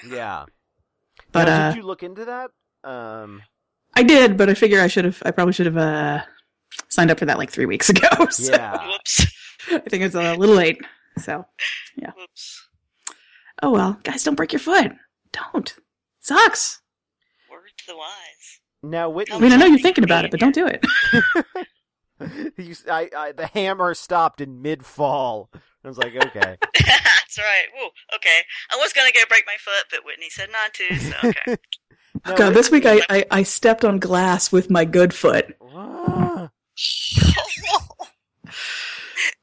Yeah, But Now, uh, did you look into that? Um, I did, but I figure I should have. I probably should have uh, signed up for that like three weeks *laughs* ago. So yeah. Whoops. I think it's a little late. So, yeah. Whoops. oh well, guys, don't break your foot. Don't. Sucks. Word to the wise. Now, Whitney, I mean, I know you're thinking about it, but don't do it. *laughs* *laughs* you, I, I, the hammer stopped in mid fall. I was like, okay. That's right. Woo. Okay. I was gonna go break my foot, but Whitney said not to. So okay. Now, God, this week I, I, I stepped on glass with my good foot. Ah,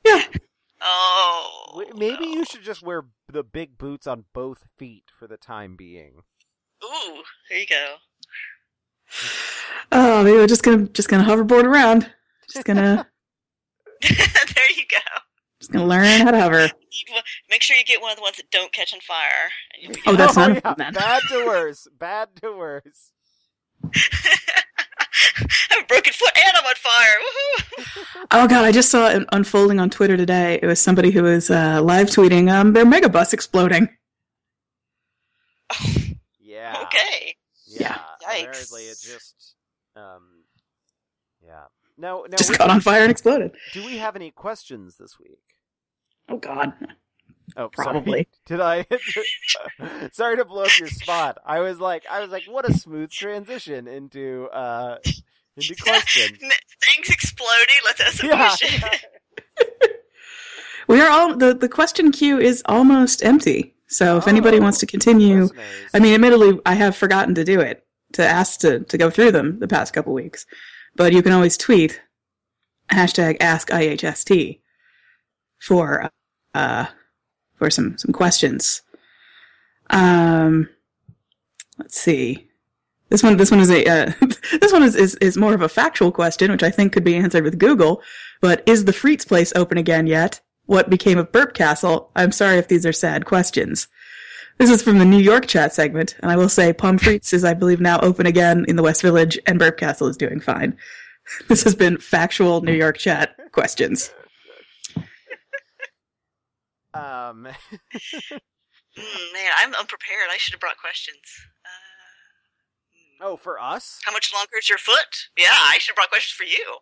Yeah. *laughs* oh. Maybe no. you should just wear the big boots on both feet for the time being. Ooh. There you go. *sighs* Oh, maybe we're just gonna just gonna hoverboard around. Just gonna *laughs* *laughs* there you go. just gonna learn how to hover. Make sure you get one of the ones that don't catch on fire. and you'll Oh, that's oh, not- yeah. then. bad to worse. Bad to worse. I have a broken foot and I'm on fire. Woohoo! *laughs* Oh god, I just saw it unfolding on Twitter today. It was somebody who was uh, live tweeting um, their mega bus exploding. Yeah. Okay. Yeah. Yikes. Apparently, it just. Um. Yeah. No. No. Just Whitney, caught on fire and exploded. Do we have any questions this week? Oh god. Oh, Probably. Sorry. *laughs* Did I? *laughs* sorry to blow up your spot. I was like, I was like, what a smooth transition into uh into *laughs* questions. Things exploding. Let's ask a Yeah. questions. We are all the, the question queue is almost empty. So if anybody Oh, wants to continue Listeners. I mean, admittedly, I have forgotten to do it, to ask to, to go through them the past couple weeks. But you can always tweet hashtag AskIHST for, uh, for some, some questions. Um, let's see. This one, this one is a, uh, *laughs* this one is, is, is more of a factual question, which I think could be answered with Google. But is the Frites place open again yet? What became of Burp Castle? I'm sorry if these are sad questions. This is from the New York chat segment, and I will say Pommes Frites is, I believe, now open again in the West Village, and Burp Castle is doing fine. *laughs* This has been factual New York chat questions. Um Mm, man, I'm unprepared. I should have brought questions. Uh, Oh, for us? how much longer is your foot? Yeah, I should have brought questions for you.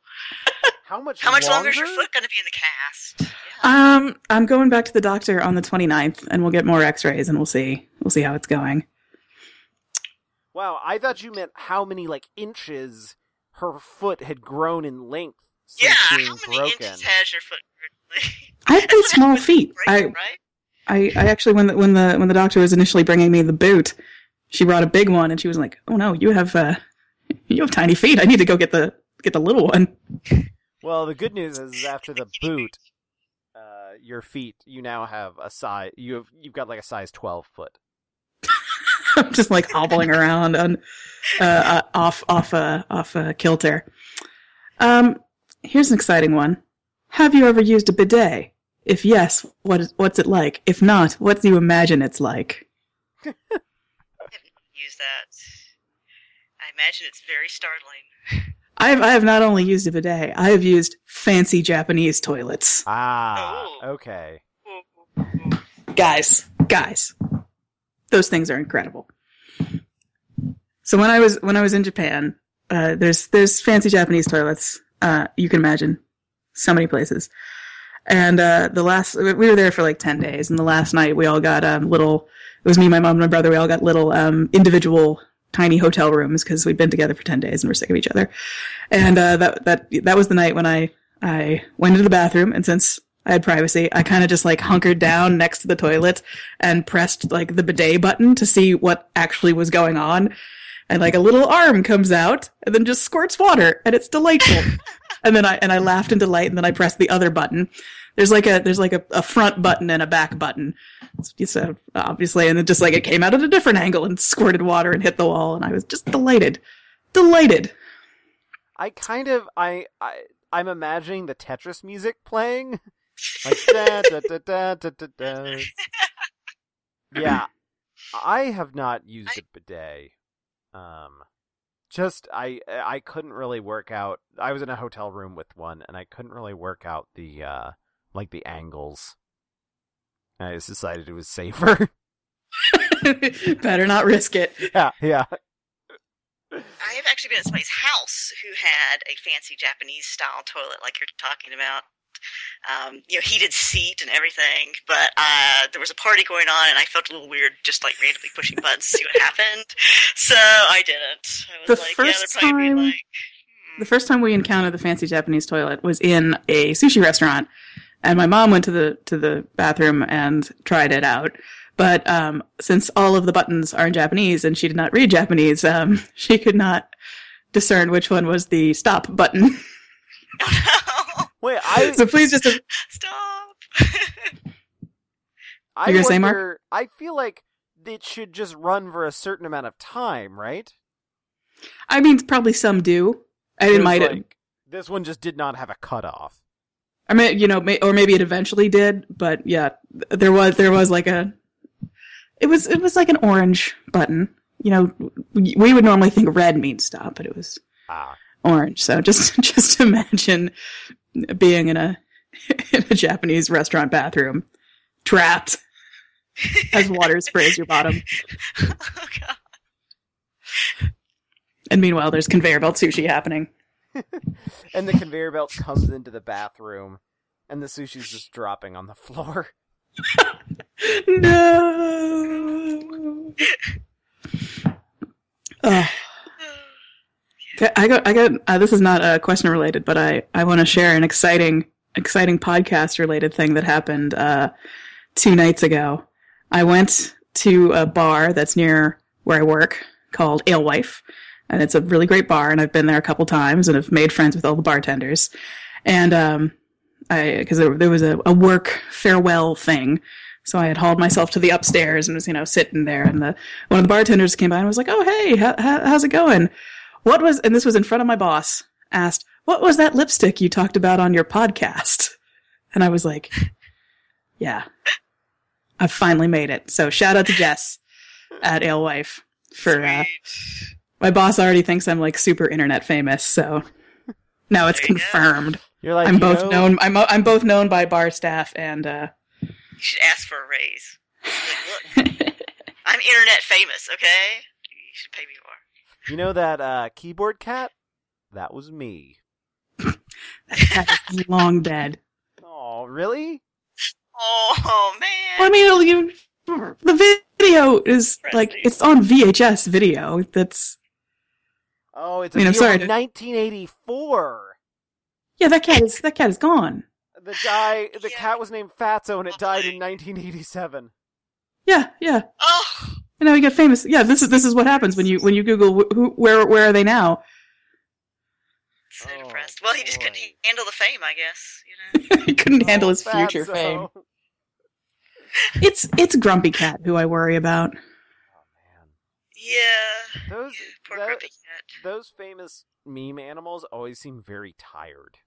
How much How much longer, longer is your foot going to be in the cast? Yeah. Um, I'm going back to the doctor on the 29th, and we'll get more X-rays, and we'll see. We'll see how it's going. Wow, I thought you meant how many like inches her foot had grown in length since yeah, being how many broken. inches has your foot? I have pretty small feet. I, Right? I, I actually, when the, when the when the doctor was initially bringing me the boot, she brought a big one, and she was like, "Oh no, you have uh, you have tiny feet. I need to go get the get the little one." Well, the good news is after the boot, uh, your feet you now have a size. You have you've got like a size twelve foot. *laughs* I'm just like hobbling around on uh, uh, off off uh, off uh, kilter. Um, here's an exciting one. Have you ever used a bidet? If yes, what is, what's it like? If not, what do you imagine it's like? *laughs* Use that. I imagine it's very startling. I have I have not only used a bidet, I have used fancy Japanese toilets. Ah, Oh. okay. Guys, guys, those things are incredible. So when I was when I was in Japan, uh, there's there's fancy Japanese toilets. Uh, you can imagine so many places, And uh, the last we were there for like ten days, and the last night we all got um, little. It was me, my mom, and my brother. We all got little um, individual tiny hotel rooms because we'd been together for ten days and we're sick of each other. And uh, that that that was the night when I I went into the bathroom, and since I had privacy, I kind of just like hunkered down next to the toilet and pressed like the bidet button to see what actually was going on. And like a little arm comes out and then just squirts water, and it's delightful. *laughs* and then I and I laughed in delight, and then I pressed the other button. There's like a there's like a, a front button and a back button. So obviously, and it just like it came out at a different angle and squirted water and hit the wall, and I was just delighted, delighted. I kind of I I I'm imagining the Tetris music playing. Like da, da, da, da, da, da, da. *laughs* Yeah. I have not used a bidet. Um just I I couldn't really work out I was in a hotel room with one and I couldn't really work out the uh like the angles. I just decided it was safer. *laughs* *laughs* Better not risk it. yeah, yeah. I have actually been at somebody's house who had a fancy Japanese style toilet, like you're talking about. Um, you know, heated seat and everything. But uh, there was a party going on, and I felt a little weird, just like randomly pushing buttons to see what *laughs* happened. So I didn't. I was The like, first yeah, they're probably time- like, The first time we encountered the fancy Japanese toilet was in a sushi restaurant, and my mom went to the to the bathroom and tried it out. But um, since all of the buttons are in Japanese and she did not read Japanese, um, *laughs* she could not discern which one was the stop button. *laughs* Wait, I so please just *laughs* stop. *laughs* I You gonna say, Mark? I feel like it should just run for a certain amount of time, right? I mean, probably some do. I It didn't mind it. like, This one just did not have a cutoff. I mean, you know, may, or maybe it eventually did, but yeah, there was there was like a, it was it was like an orange button. You know, we we would normally think red means stop, but it was Ah, orange. So just *laughs* just imagine being in a *laughs* in a Japanese restaurant bathroom, trapped as water sprays your bottom, *laughs* oh god. and meanwhile there's conveyor belt sushi happening. and the conveyor belt comes into the bathroom, and the sushi's just dropping on the floor. No. Ugh. I got, I got, uh, this is not uh, question related, but I, I want to share an exciting, exciting podcast related thing that happened, uh, two nights ago. I went to a bar that's near where I work called Alewife, and it's a really great bar, and I've been there a couple times and have made friends with all the bartenders. And, um, I, cause there, there was a, a work farewell thing. So I had hauled myself to the upstairs and was, you know, sitting there and the, one of the bartenders came by and was like, Oh, hey, how, how's it going? What was, and this was in front of my boss, asked, what was that lipstick you talked about on your podcast? And I was like, yeah, I've finally made it. So shout out to Jess at Alewife for, uh, my boss already thinks I'm like super internet famous. So now it's There confirmed. You're like, I'm you both know, known, I'm, I'm both known by bar staff and, uh, You should ask for a raise. Like, look, I'm internet famous, okay? You should pay me more. You know that uh, keyboard cat? That was me. that is *laughs* long dead. Oh, really? Oh man. Well, I mean, you, the video is like it's on VHS video. That's Oh, it's I a mean, I'm sorry 1984. yeah, that cat is that cat is gone. The guy, the Yeah. cat was named Fatso, and it died in 1987. Yeah, yeah. Oh, You know, you get famous. Yeah, this is this is what happens when you when you Google who where where are they now? so Oh, depressed. Well, he just couldn't handle the fame, I guess. You know. *laughs* he couldn't oh, handle Oh, his future Fatso. fame. *laughs* It's it's Grumpy Cat who I worry about. Oh man, Yeah. those Poor that- grumpy cat. those famous meme animals always seem very tired.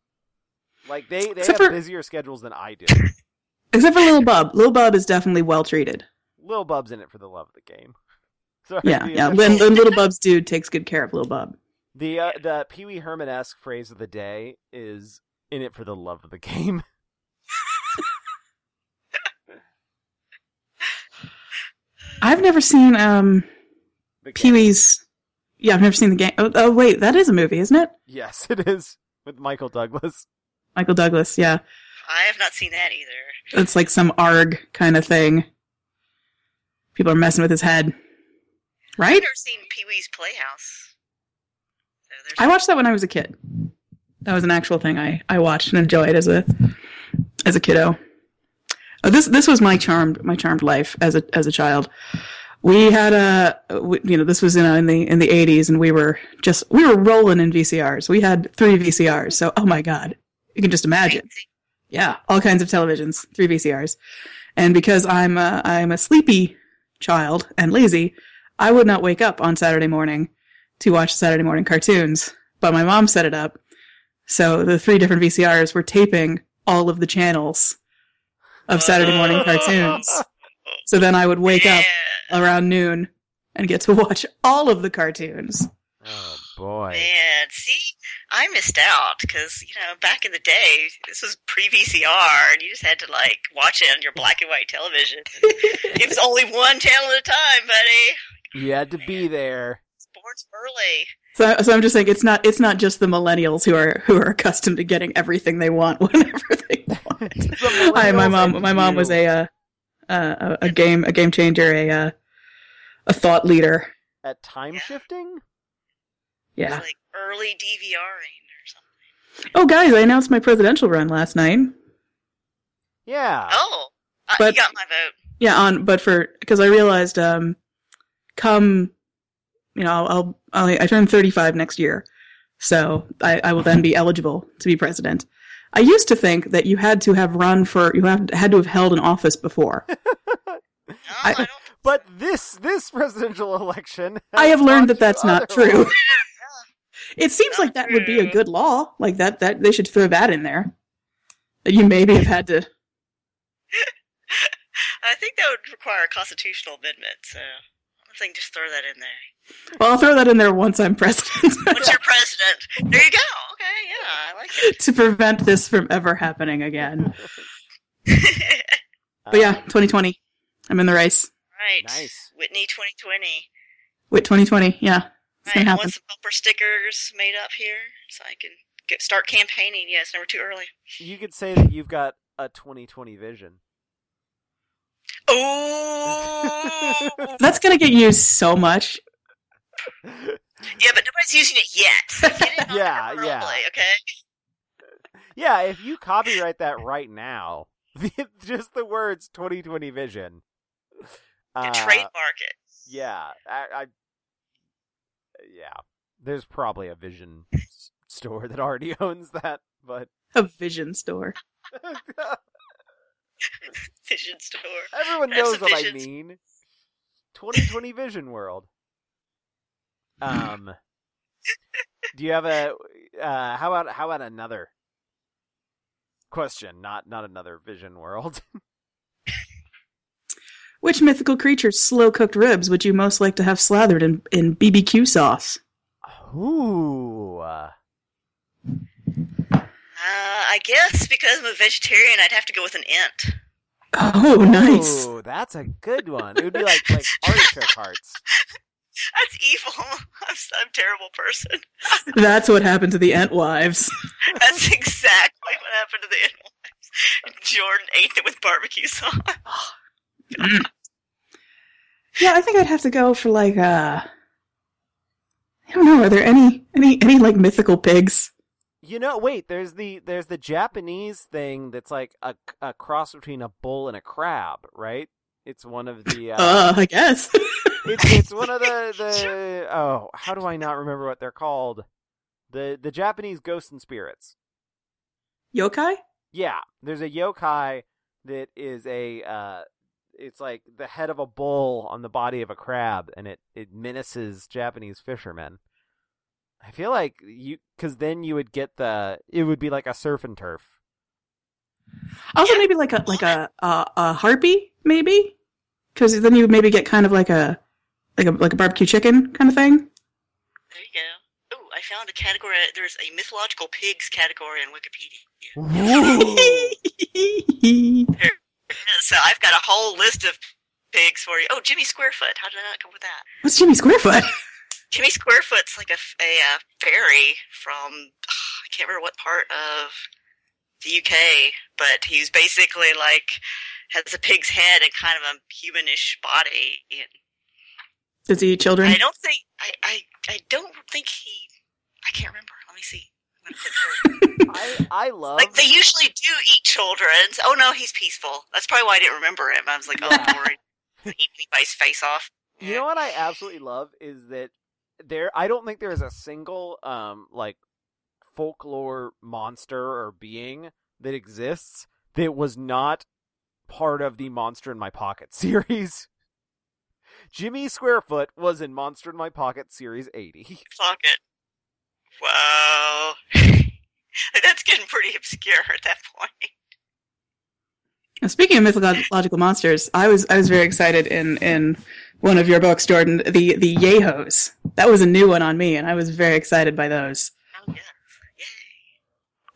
Like they they Except have for- busier schedules than I do. *laughs* Except for Little Bub. Little Bub is definitely well treated. Lil Bub's in it for the love of the game. *laughs* Sorry, Yeah, yeah. official- Lin, Lin Little Bub's dude takes good care of Little Bub. The uh, the Pee Wee Herman esque phrase of the day is "in it for the love of the game." *laughs* I've never seen um Pee Wee's. Yeah, I've never seen the game. Oh, oh, wait, that is a movie, isn't it? Yes, *laughs* it is with Michael Douglas. Michael Douglas. Yeah. I have not seen that either. It's like some ARG kind of thing. People are messing with his head. Right? I've never seen Pee Wee's Playhouse. So I watched that when I was a kid. That was an actual thing I, I watched and enjoyed as a as a kiddo. Uh, this this was my charmed my charmed life as a as a child. We had a we, you know this was in in the in the eighties and we were just we were rolling in VCRs. We had three VCRs. So oh my god, you can just imagine. Yeah, all kinds of televisions, three VCRs. And because I'm a, I'm a sleepy child and lazy, I would not wake up on Saturday morning to watch Saturday morning cartoons. But my mom set it up. So the three different VCRs were taping all of the channels of Saturday morning cartoons. So then I would wake up around noon and get to *laughs* watch all of the cartoons. Oh boy. Man, see, I missed out because you know back in the day, this was pre VCR, and you just had to like watch it on your black and white television. it was only one channel at a time, buddy. You had to be there. Sports early. So, so I'm just saying it's not it's not just the millennials who are who are accustomed to getting everything they want *laughs* whenever they *laughs* want. The Hi, my mom. My mom was a uh, uh, a a game a game changer, a uh, a thought leader. at time Yeah. shifting. It was Yeah. like early DVRing or something. Oh, guys, I announced my presidential run last night. Yeah. Oh, uh, But- you got my vote. Yeah, on but for because I realized um, come, you know, I'll, I'll, I'll I turn 35 next year, so I, I will then be eligible to be president. I used to think that you had to have run for you have had to have held an office before. *laughs* No, I- I, don't. But this this presidential election, I have learned that that's not otherwise. true. *laughs* It seems like that would be a good law. Like that that they should throw that in there. That you maybe have had to. *laughs* I think that would require a constitutional amendment. So I think just throw that in there. Well, I'll throw that in there once I'm president *laughs* Once you're president, there you go. Okay, yeah, I like it. to prevent this from ever happening again. *laughs* But yeah, 2020, I'm in the race. right. Nice. Whitney 2020. Wait, 2020, yeah, it's Right, I want some bumper stickers made up here so I can get, start campaigning. Yeah, it's never too early. You could say that you've got a 2020 vision. Oh, *laughs* That's gonna get used so much. yeah, but nobody's using it yet. *laughs* So it Yeah, there yeah. okay. yeah, if you copyright that right now, *laughs* just the words 2020 vision. And uh, trademark it. Yeah, I, I. Yeah, there's probably a Vision store that already *laughs* owns that, but A vision store. *laughs* Vision store. everyone That's knows a what I mean. 2020 Vision World. Um, do you have a? Uh, how about how about another question? Not not another Vision World. *laughs* Which mythical creature's slow cooked ribs would you most like to have slathered in, in BBQ sauce? Ooh. uh, I guess because I'm a vegetarian, I'd have to go with an ant. Oh, nice. Ooh, that's a good one. It would be like like artichoke hearts. *laughs* That's evil. I'm, s- I'm a terrible person. *laughs* That's what happened to the ant wives. *laughs* That's exactly what happened to the ant wives. Jordan ate it with barbecue sauce. *gasps* Yeah, I think I'd have to go for like uh I don't know, are there any any any like mythical pigs? You know, wait. There's the there's the Japanese thing that's like a, a cross between a bull and a crab, right? It's one of the. Uh, *laughs* Uh, I guess. it's it's one of the the. Oh, how do I not remember what they're called? The the Japanese ghosts and spirits. Yokai? Yeah, there's a yokai that is a. Uh, it's like the head of a bull on the body of a crab, and it it menaces Japanese fishermen. I feel like you, because then you would get the. It would be like a surf and turf. Also maybe like a like a a, a harpy maybe? Cuz then you would maybe get kind of like a like a like a barbecue chicken kind of thing. There you go. Oh, I found a category. There's a mythological pigs category on Wikipedia. *laughs* *laughs* So I've got a whole list of pigs for you. Oh, Jimmy Squarefoot. How did I not come with that? What's Jimmy Squarefoot? *laughs* Jimmy Squarefoot's like a uh, fairy from *sighs* I can't remember what part of the UK, but he's basically like has a pig's head and kind of a humanish body. And Does he eat children? I don't think I, I I don't think he. I can't remember. Let me see. I'm gonna click through. I I love like they usually do eat children. Oh no, he's peaceful. That's probably why I didn't remember him. I was like, oh, Yeah. boring. *laughs* Eat anybody's face off. You know what I absolutely love is that there I don't think there is a single um like folklore monster or being that exists that was not part of the Monster in My Pocket *laughs* series. Jimmy Squarefoot was in Monster in My Pocket series 80. Fuck it. Wow. *laughs* That's getting pretty obscure at that point. Now, Speaking of mythological monsters, I was I was very excited in in one of your books, Jordan, the the Yehos. That was a new one on me, and I was very excited by those. Oh yes, yay!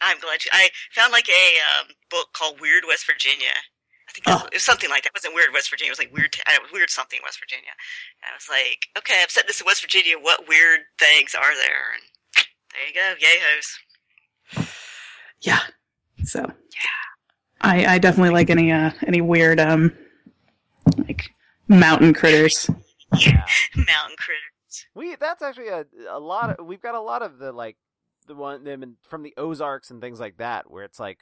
I'm glad you. I found like a um, book called Weird West Virginia. I think Oh. it was something like that. It wasn't Weird West Virginia. It was like Weird, uh, Weird something West Virginia. And I was like, okay, I've set this in West Virginia. What weird things are there? And there you go, yayos. Yeah. So Yeah. I I definitely like any uh any weird um like mountain critters. Yeah. *laughs* Mountain critters. We that's actually a a lot of we've got a lot of the like the one them in, from the Ozarks and things like that where it's like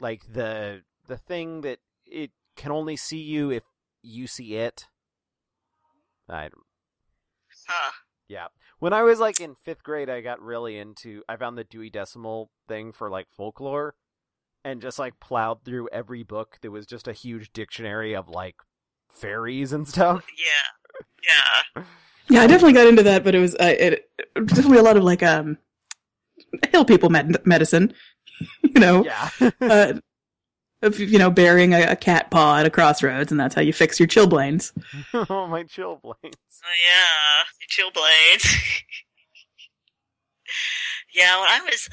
like the the thing that it can only see you if you see it. I don't- Huh. yeah. When I was like in 5th grade I got really into I found the Dewey Decimal thing for like folklore and just like plowed through every book that was just a huge dictionary of like fairies and stuff. *laughs* Yeah. Yeah. Yeah, I definitely got into that, but it was uh, it, it definitely a lot of like um hill people med- medicine, *laughs* you know, Yeah. uh, *laughs* of you know burying a, a cat paw at a crossroads, and that's how you fix your chilblains. *laughs* oh my chilblains. Oh yeah, your chill blades. *laughs* yeah, when I was,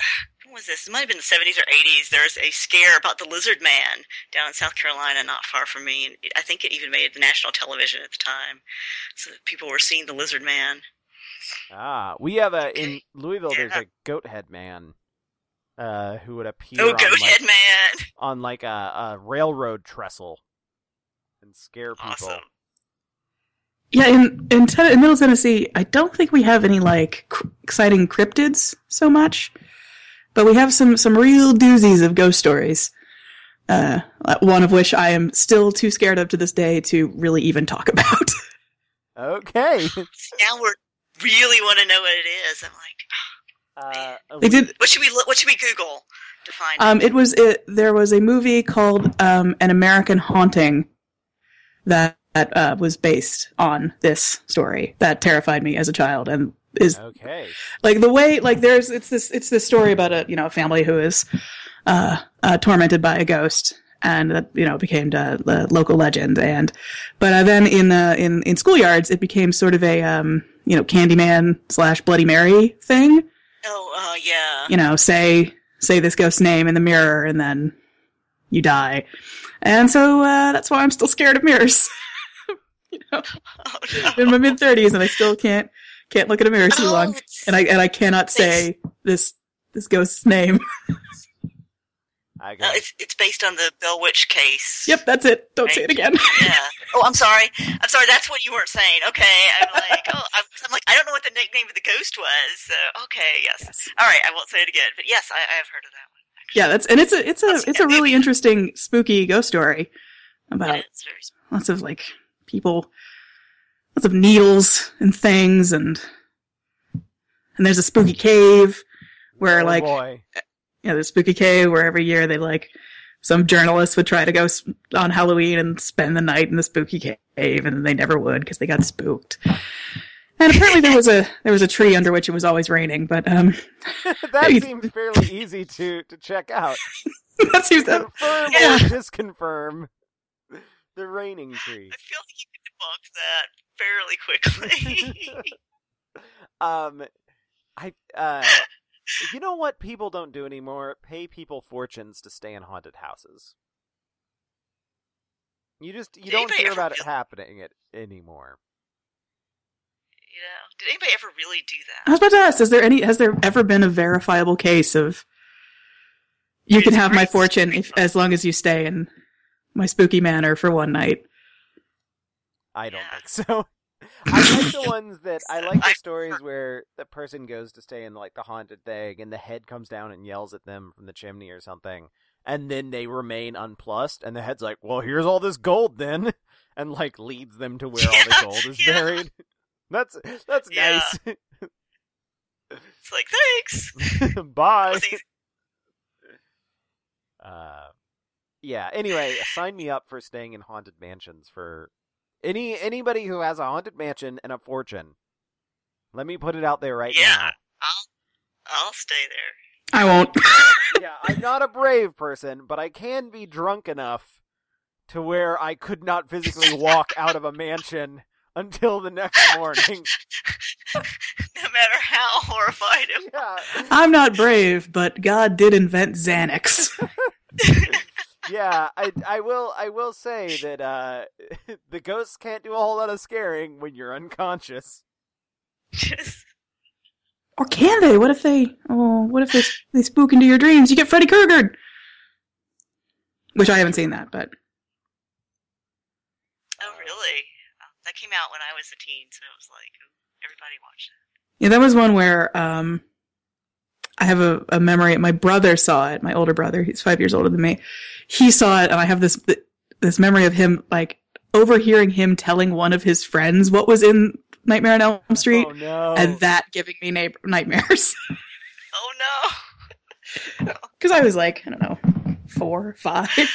when was this? It might have been the seventies or eighties. There was a scare about the lizard man down in South Carolina, not far from me, and I think it even made the national television at the time. So people were seeing the lizard man. Ah, we have a in Okay. Louisville. There's a goat head man, uh, who would appear Oh, on, goat like, head man! on like a, a railroad trestle and scare people. Awesome. Yeah, in in, ten- in Middle Tennessee, I don't think we have any like cr- exciting cryptids so much, but we have some some real doozies of ghost stories. Uh, one of which I am still too scared of to this day to really even talk *laughs* about. Okay. *laughs* Now we're really want to know what it is. I'm like, uh, they did. what should we? What should we Google to find? Um, it was it. There was a movie called um, "An American Haunting" that that uh, was based on this story that terrified me as a child, and is Okay. like the way like there's it's this it's this story about a you know a family who is uh, uh tormented by a ghost and that you know became the, the local legend and but uh, then in uh, in in schoolyards it became sort of a um you know Candyman slash Bloody Mary thing oh, uh, yeah. you know say say this ghost's name in the mirror and then you die. And so uh, that's why I'm still scared of mirrors. *laughs* You know? Oh, I'm in my mid 30s and I still can't can't look at a mirror too Oh, long. and I and I cannot say this this ghost's name. *laughs* I Uh, it's it's based on the Bell Witch case. yep, that's it. Don't say it again. *laughs* Yeah. Oh, I'm sorry. I'm sorry. That's what you weren't saying. Okay. I'm like, oh, I'm, I'm like, I don't know what the nickname of the ghost was. So, okay. Yes. Yes. All right. I won't say it again. But yes, I, I have heard of that one. Yeah, that's and it's a it's a That's- it's a really interesting spooky ghost story about It is very lots of like people, lots of needles and things, and and there's a spooky cave where oh, like boy. Yeah, there's a spooky cave where every year they like some journalists would try to go on Halloween and spend the night in the spooky cave, and they never would because they got spooked. And apparently there was a there was a tree under which it was always raining, but um, *laughs* that *laughs* Hey. seems fairly easy to to check out. *laughs* that seems that Confirm Yeah. or disconfirm the raining tree. I feel like you can debunk that fairly quickly. Um, I uh, you know what people don't do anymore? Pay people fortunes to stay in haunted houses. You just you Did don't hear ever about it happening it anymore. you know, did anybody ever really do that? I was about to ask: Is there any? Has there ever been a verifiable case of You It's can have my fortune if, as long as you stay in my spooky manor for one night. I don't Yeah. think so. *laughs* I like the ones that I like the stories where the person goes to stay in like the haunted thing and the head comes down and yells at them from the chimney or something. And then they remain unplussed and the head's like, Well, here's all this gold then *laughs* and like leads them to where all the gold is yeah. buried. *laughs* That's that's Yeah. nice. It's like thanks. *laughs* Bye. Uh, yeah. Anyway, sign me up for staying in haunted mansions for any anybody who has a haunted mansion and a fortune. Let me put it out there right now. Yeah. I'll I'll stay there. I won't. *laughs* Yeah, I'm not a brave person, but I can be drunk enough to where I could not physically walk out of a mansion until the next *laughs* morning. no matter how horrified am. Yeah. I'm not brave, but God did invent Xanax. *laughs* yeah, I I will I will say that uh *laughs* the ghosts can't do a whole lot of scaring when you're unconscious. Just *laughs* or can they? What if they? Oh, what if they they spook into your dreams? You get Freddy Krueger. Which I haven't seen that, but oh really? That came out when I was a teen, so it was like everybody watched it. yeah, that was one where um, I have a, a memory. My brother saw it. My older brother, he's five years older than me. He saw it, and I have this this memory of him like overhearing him telling one of his friends what was in Nightmare on Elm oh, Street, Oh no. and that giving me na- nightmares. *laughs* Oh no! Because I was like, I don't know, four, five. Oh,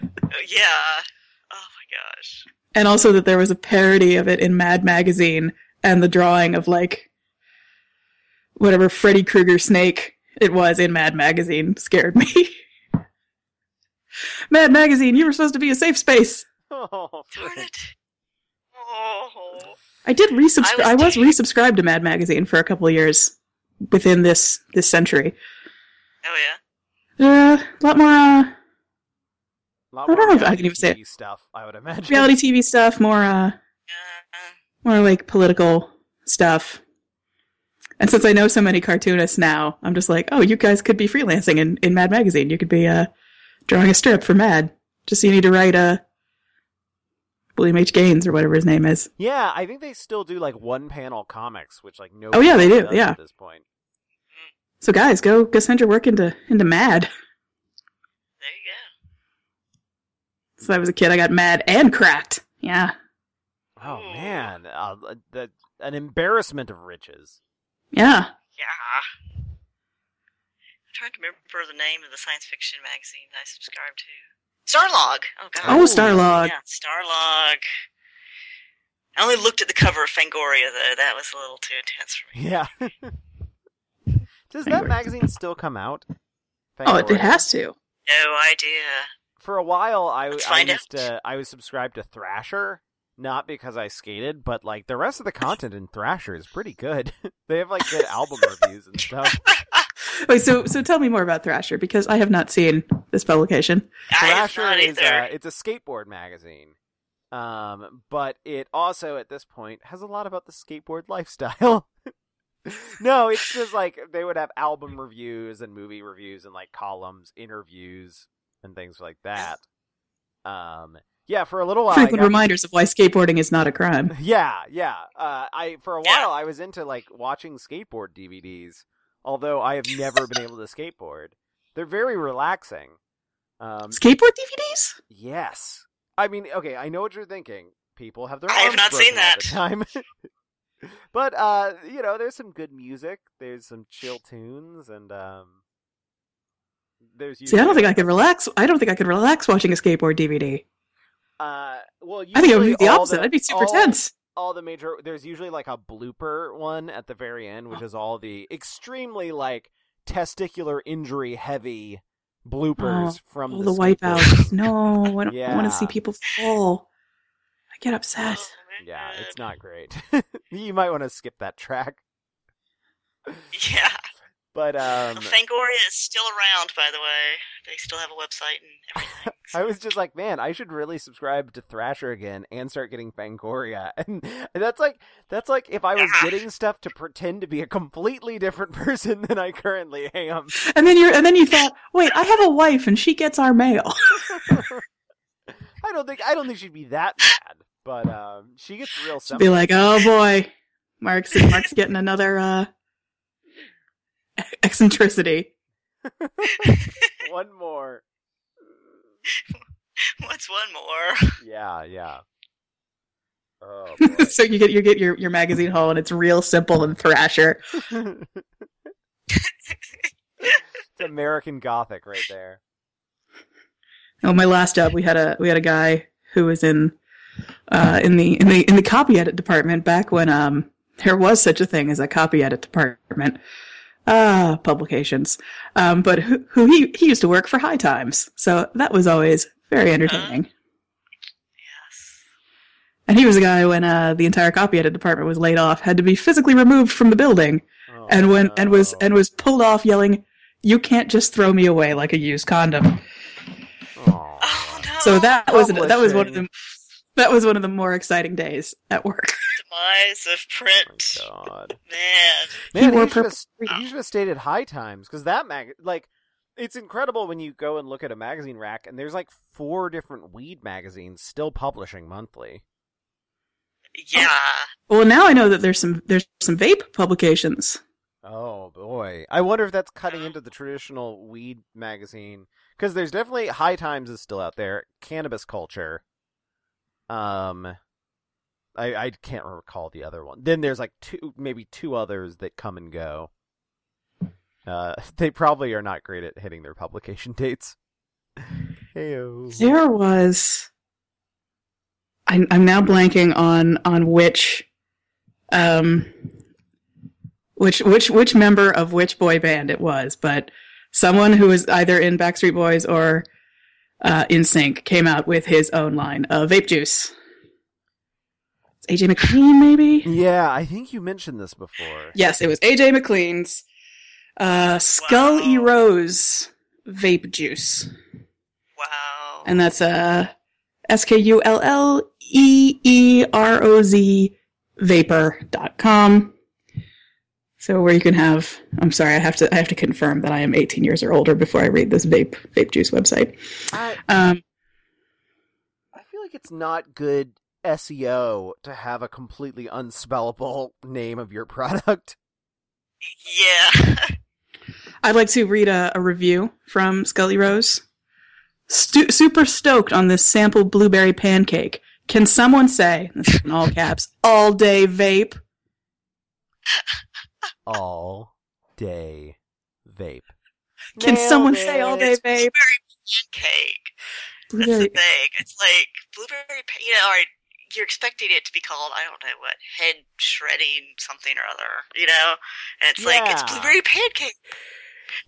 *laughs* yeah. Oh my gosh. and also that there was a parody of it in Mad Magazine, and the drawing of like whatever Freddy Krueger snake it was in Mad Magazine scared me. *laughs* Mad Magazine, you were supposed to be a safe space. Oh, Darn it. Oh. I did resubscribe. I I was was, resubscribed to Mad Magazine for a couple of years within this this century. Oh yeah. Uh, a lot more uh, lot I don't know if I can even say it. Stuff. I would imagine. reality TV stuff, more uh, Uh, more like political stuff. And since I know so many cartoonists now, I'm just like, oh, you guys could be freelancing in, in Mad Magazine. You could be uh, drawing a strip for Mad. Just so you need to write a William H. Gaines or whatever his name is. Yeah, I think they still do like one panel comics, which like no. Oh, yeah, they do, yeah. At this point. So guys, go go send your work into into Mad. there you go. Since I was a kid, I got Mad and Cracked. Yeah, Oh man, uh, the, an embarrassment of riches. Yeah. Yeah. I'm trying to remember the name of the science fiction magazine that I subscribed to. Starlog. Oh god. Oh, Starlog. Yeah, Starlog. I only looked at the cover of Fangoria though. That was a little too intense for me. Yeah. *laughs* Does that magazine still come out? Oh, it, has to. No idea. For a while, I, Let's I find used out. to I was subscribed to Thrasher, not because I skated, but like the rest of the *laughs* content in Thrasher is pretty good. *laughs* they have like good album reviews and stuff. *laughs* Wait, so so tell me more about Thrasher because I have not seen this publication. I have Thrasher not is either. uh, it's a skateboard magazine, um, but it also at this point has a lot about the skateboard lifestyle. no, it's just like they would have album reviews and movie reviews and like columns, interviews, and things like that. Um, yeah, for a little while, I Frequent got- reminders of why skateboarding is not a crime. *laughs* yeah, yeah. Uh, I for a Yeah. while I was into like watching skateboard DVDs, although I have never been able to skateboard. They're very relaxing. Um, Skateboard DVDs? yes, I mean, okay, I know what you're thinking. People have their I have not seen that. time. *laughs* but uh, you know, there's some good music. There's some chill tunes, and um, there's. See, I don't think I usually- could relax. I don't think I could relax watching a skateboard DVD. Uh, well, I think it would be the all opposite. I'd be super all- tense. all the major there's usually like a blooper one at the very end which is all the extremely like testicular injury heavy bloopers from Oh, the, the skateboard. wipeouts. No, I don't Yeah. want to see people fall. I get upset. Oh, yeah it's not great *laughs* you might want to skip that track *laughs* Yeah. But um, Fangoria is still around, by the way. They still have a website and *laughs* everything. I was just like, man, I should really subscribe to Thrasher again and start getting Fangoria. *laughs* And that's like that's like if I was Yeah. getting stuff to pretend to be a completely different *laughs* person than I currently am. And then you're, and then you thought, wait, I have a wife and she gets our mail. I don't think I don't think she'd be that bad, but um, she gets real Be like, oh boy, Mark's Mark's getting another uh *laughs* eccentricity. *laughs* One more. *laughs* What's one more? Yeah, yeah. Oh so you get you get your your magazine haul and it's real simple and Thrasher. it's American Gothic right there. Oh, my last job, we had a we had a guy who was in uh, in the in the in the copy edit department back when um there was such a thing as a copy edit department. Ah, publications. Um, but who, who he he used to work for High Times, so that was always very entertaining. Yes. And he was a guy when uh, the entire copy edit department was laid off, had to be physically removed from the building, Oh, and when and was and was pulled off yelling, "You can't just throw me away like a used condom." Oh no. So that was that was one of the that was one of the more exciting days at work. *laughs* demise of print. Oh my god. *laughs* Man. Man, wore he should, have, he should have stayed at High Times because that mag like it's incredible when you go and look at a magazine rack and there's like four different weed magazines still publishing monthly. Yeah. Well, now I know that there's some there's some vape publications. Oh boy, I wonder if that's cutting into the traditional weed magazine because there's definitely High Times is still out there. Cannabis Culture. Um, I I can't recall the other one. Then there's like two, maybe two others that come and go. Uh, *laughs* they probably are not great at hitting their publication *laughs* dates. Heyo. There was. I, I'm now blanking on on which, um, which which which member of which boy band it was, but someone who was either in Backstreet Boys or uh, NSYNC came out with his own line of vape juice. It's AJ McLean, maybe. Yeah, I think you mentioned this before. Yes, it was AJ McLean's uh, Skull E Wow. Rose vape juice. Wow. And that's uh, S K U L L E E R O Z vapor.com. So where you can have I'm sorry, I have to I have to confirm that I am 18 years or older before I read this vape vape juice website. I Um, I feel like it's not good SEO to have a completely unspellable name of your *laughs* product. yeah. I'd like to read a, a review from Scully Rose. Stu- super stoked on this sample blueberry pancake. Can someone say, *laughs* this is in all caps, all day vape? *laughs* All day vape. Can Nailed someone say all day it. vape? Pancake. That's the thing. It's like blueberry. Pa- you know, or you're expecting it to be called I don't know what head shredding something or other. You know, and it's like it's blueberry pancake.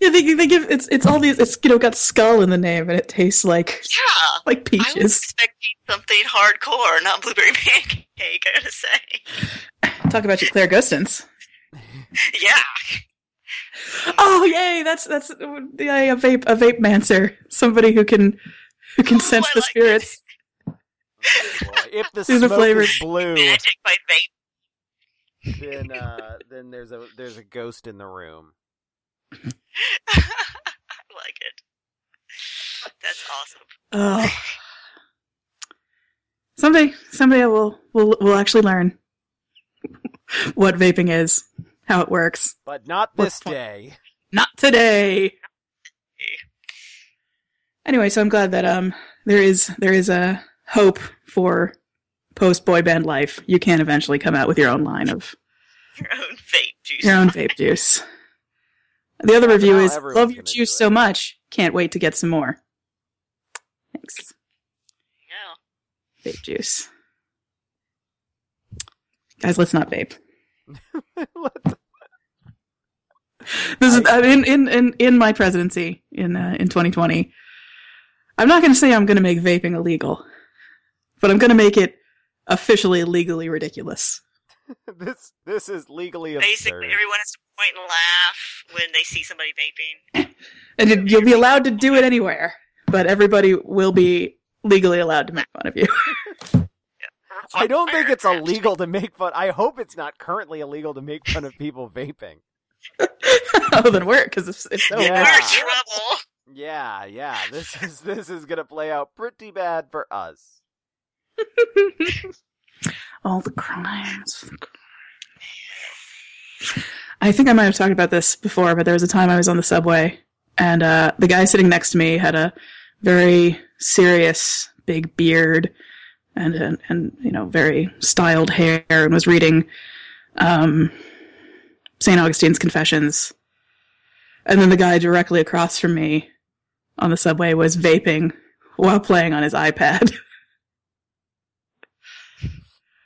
Yeah, they, they give it's it's all these it's you know got skull in the name and it tastes like Yeah. like I was peaches. expecting something hardcore, not blueberry *laughs* pancake. I gotta say. Talk about your clairgustance. Yeah. Oh yay! That's that's yeah, a vape a vape mancer, somebody who can who can Oh, sense I the like spirits. If the These are smoke flavors. is blue, Magic by vape. then uh, then there's a there's a ghost in the room. *laughs* I like it. That's awesome. Oh. Someday, someday I will will will actually learn *laughs* what vaping is, how it works. But not What's this fun- day. Not today. Anyway, so I'm glad that um there is there is a hope for post boy band life. You can eventually come out with your own line of Your own vape juice. your own vape juice. The other review how is everyone's love your juice so much. Can't wait to get some more. Thanks. Yeah. Vape juice. Guys, let's not vape. *laughs* This is in in in in my presidency in uh, in 2020. I'm not going to say I'm going to make vaping illegal, but I'm going to make it officially legally ridiculous. *laughs* this this is legally Basically, absurd. everyone has to point and laugh when they see somebody vaping. *laughs* And you- you'll be allowed to do it anywhere, but everybody will be legally allowed to make fun of you. *laughs* I don't think it's illegal to make fun. I hope it's not currently illegal to make fun of people vaping. Other than work, because if, if so, Yeah. We're trouble. Yeah, yeah. This is this is gonna play out pretty bad for us. All the crimes. I think I might have talked about this before, but there was a time I was on the subway, and uh, the guy sitting next to me had a very serious big beard and and, and you know very styled hair, and was reading um, Saint Augustine's Confessions. And then the guy directly across from me on the subway was vaping while playing on his iPad. *laughs*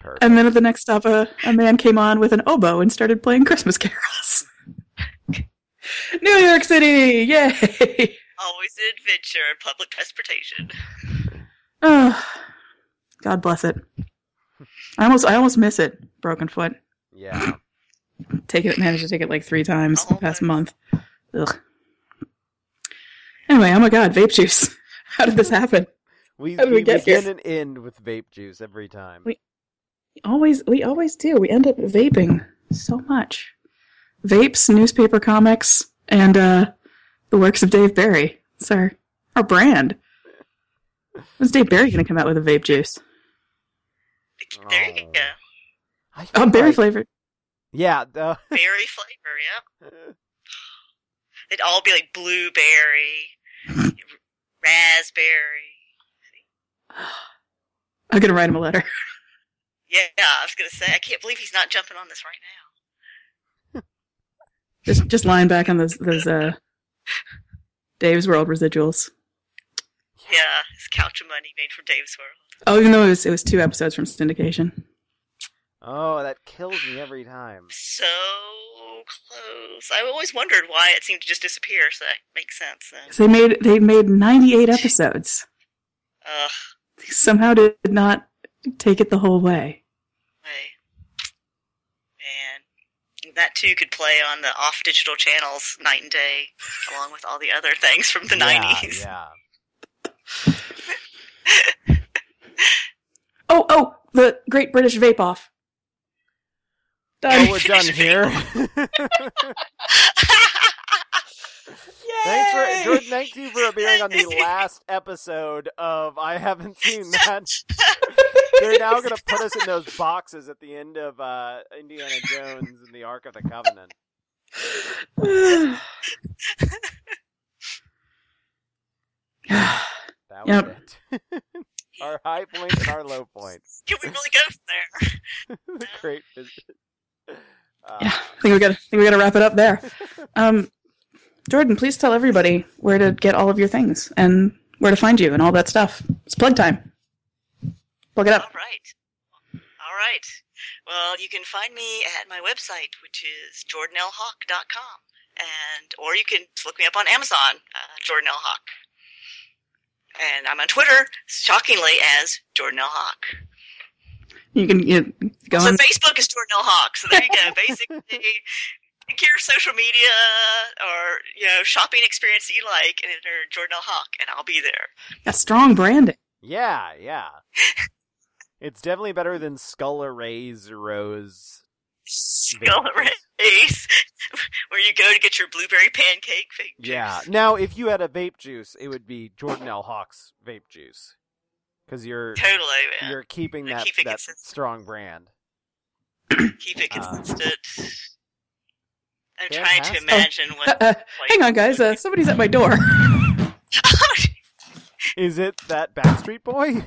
Perfect. And then at the next stop, a, a man came on with an oboe and started playing Christmas carols. *laughs* New York City! Yay! Always an adventure in public transportation. Oh, God bless it. I almost, I almost miss it. Broken foot. yeah. Take it, managed to take it like three times the past month. Ugh. Anyway, oh my God, vape juice. *laughs* How did this happen? We, we we begin here? and end with vape juice every time. We- Always, we always do. We end up vaping so much. Vapes, newspaper comics, and uh, the works of Dave Barry. It's our, our brand. When's Dave Barry going to come out with a vape juice? There you go. I Oh, berry like- flavored. Yeah. The, *laughs* Berry flavor, yep. It'd all be like blueberry, *gasps* raspberry. I'm going to write him a letter. *laughs* Yeah, I was gonna say, I can't believe he's not jumping on this right now. *laughs* Just just lying back on those those uh, Dave's World residuals. Yeah, his couch of money made from Dave's World. Oh, even though it was, it was two episodes from syndication. oh, that kills me every time. So close. I always wondered why it seemed to just disappear, so that makes sense then. 'Cause They made they made 98 episodes. Ugh, They somehow did not take it the whole way. way. Man. That too could play on the off digital channels night and day, along with all the other things from the yeah, 90s. Yeah. *laughs* Oh, oh, the Great British Vape Off. Oh, done. Oh, we're done here. *laughs* Thanks for Jordan. Thank you for appearing on the *laughs* last episode of I haven't seen that. They're now going *laughs* to put us in those boxes at the end of uh, Indiana Jones and the Ark of the Covenant. That was Yep. it. *laughs* our high point and our low point. Can we really go from there? the *laughs* great visit. Uh, yeah, I think we got. I think we got to wrap it up there. Um, Jordan, please tell everybody where to get all of your things and where to find you and all that stuff. It's plug time. Plug it All up. right. All right. Well, you can find me at my website, which is jordanlhawk.com. And, or you can look me up on Amazon, uh, Jordan L. Hawk. And I'm on Twitter, shockingly, as Jordan L. Hawk. You can you go So on. Facebook is Jordan L. Hawk. So there you go. *laughs* Basically, pick your social media or, you know, shopping experience that you like and enter Jordan L. Hawk, and I'll be there. Got strong branding. Yeah, yeah. *laughs* it's definitely better than Skull Arrays Rose. Skull Race, *laughs* where you go to get your blueberry pancake fake juice. Yeah. Now, if you had a vape juice, it would be Jordan L. Hawk's vape juice, because you're Totally, man. you're keeping I that keep that consistent. strong brand. *clears throat* Keep it Uh, consistent. I'm trying to Fantastic. imagine what. *laughs* Uh, like, hang on, guys. Uh, somebody's at my door. *laughs* Is it that Backstreet Boy?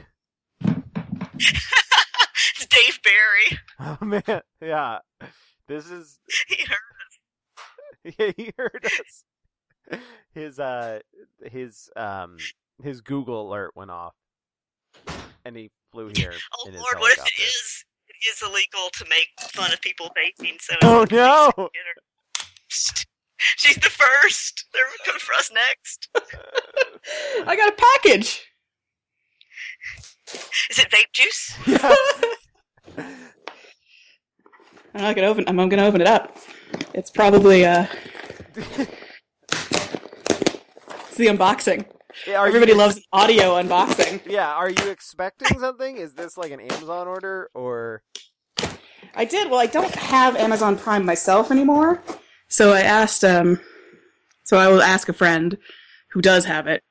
*laughs* it's Dave Barry. Oh man, yeah. This is *laughs* He heard us. *laughs* yeah, he heard us. His uh his um his Google alert went off, and he flew here Oh in his Lord, what if it helicopter. is? It is illegal to make fun of people vaping. So Oh no! She's the first. They're coming for us next. I got a package. Is it vape juice? Yeah. *laughs* I'm not gonna open. I'm, I'm gonna open it up. It's probably uh, it's the unboxing. Yeah, are Everybody you, loves audio unboxing. Yeah, are you expecting something? Is this like an Amazon order or? I did. Well, I don't have Amazon Prime myself anymore, so I asked. Um, so I will ask a friend who does have it.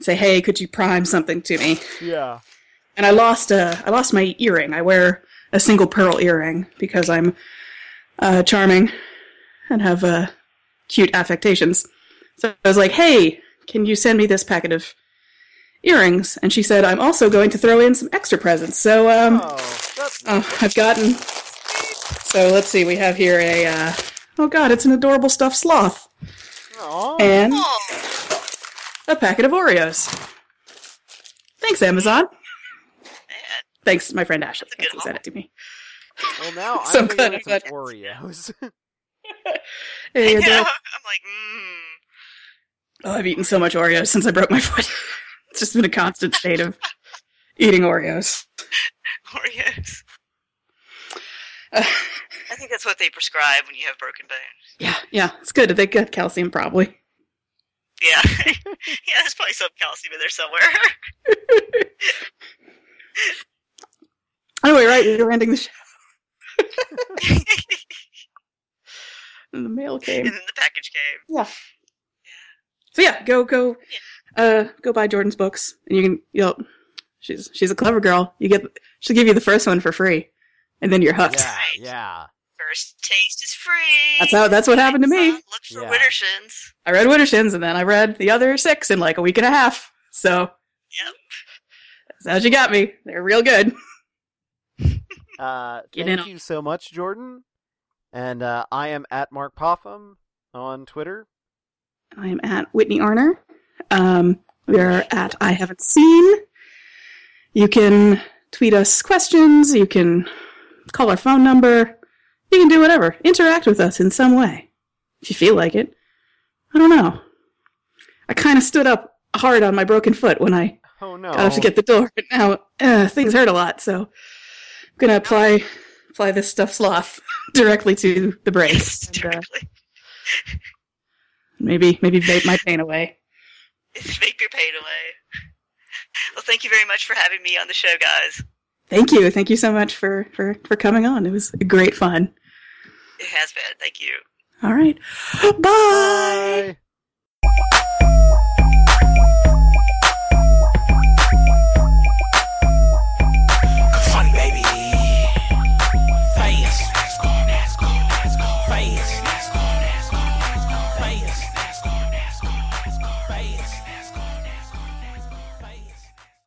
Say, hey, could you prime something to me? Yeah. And I lost. a I lost my earring. I wear a single pearl earring because I'm uh, charming and have uh, cute affectations. So I was like, hey, can you send me this packet of earrings? And she said, I'm also going to throw in some extra presents. So um, Oh, that's Oh, I've gotten. So let's see. We have here a. Uh, oh God, it's an adorable stuffed sloth Aw. and Oh, a packet of Oreos. Thanks, Amazon. Thanks, my friend Ashley. That's a Thanks, who sent it to me. Well, now *laughs* I'm So gonna good, get I'm some glad. Oreos. *laughs* Hey, You *laughs* know, adorable- I'm like, mmm. Oh, I've eaten so much Oreos since I broke my foot. it's just been a constant state of eating Oreos. Oreos. Uh, I think that's what they prescribe when you have broken bones. yeah, yeah, it's good. They got calcium, probably. Yeah. *laughs* yeah, there's probably some calcium in there somewhere. *laughs* Anyway, right, you're ending the show. *laughs* And the mail came. and then the package came. Yeah. So yeah, go go uh go buy Jordan's books and you can you'll she's she's a clever girl. You get she'll give you the first one for free. And then you're hooked. yeah, yeah. First taste is free. That's how that's what happened to me. Look for Yeah. Widdershins. I read Widdershins and then I read the other six in like a week and a half. So Yep. that's how she got me. They're real good. *laughs* Uh, *laughs* thank you so much, Jordan. And uh, I am at Mark Popham on Twitter. I am at Whitney Arner. Um, we are at I haven't seen. You can tweet us questions. You can call our phone number. You can do whatever. Interact with us in some way. If you feel like it. I don't know. I kind of stood up hard on my broken foot when I Oh no! got up to get the door. But now uh, things hurt a lot, so I'm gonna apply apply this stuff sloth *laughs* directly to the brain. *laughs* Yes, And, uh, directly. maybe maybe vape my pain away. *laughs* Make your pain away. Well, thank you very much for having me on the show, guys. Thank you. Thank you so much for, for, for coming on. It was great fun. It has been. Thank you. All right. *gasps* Bye. Bye.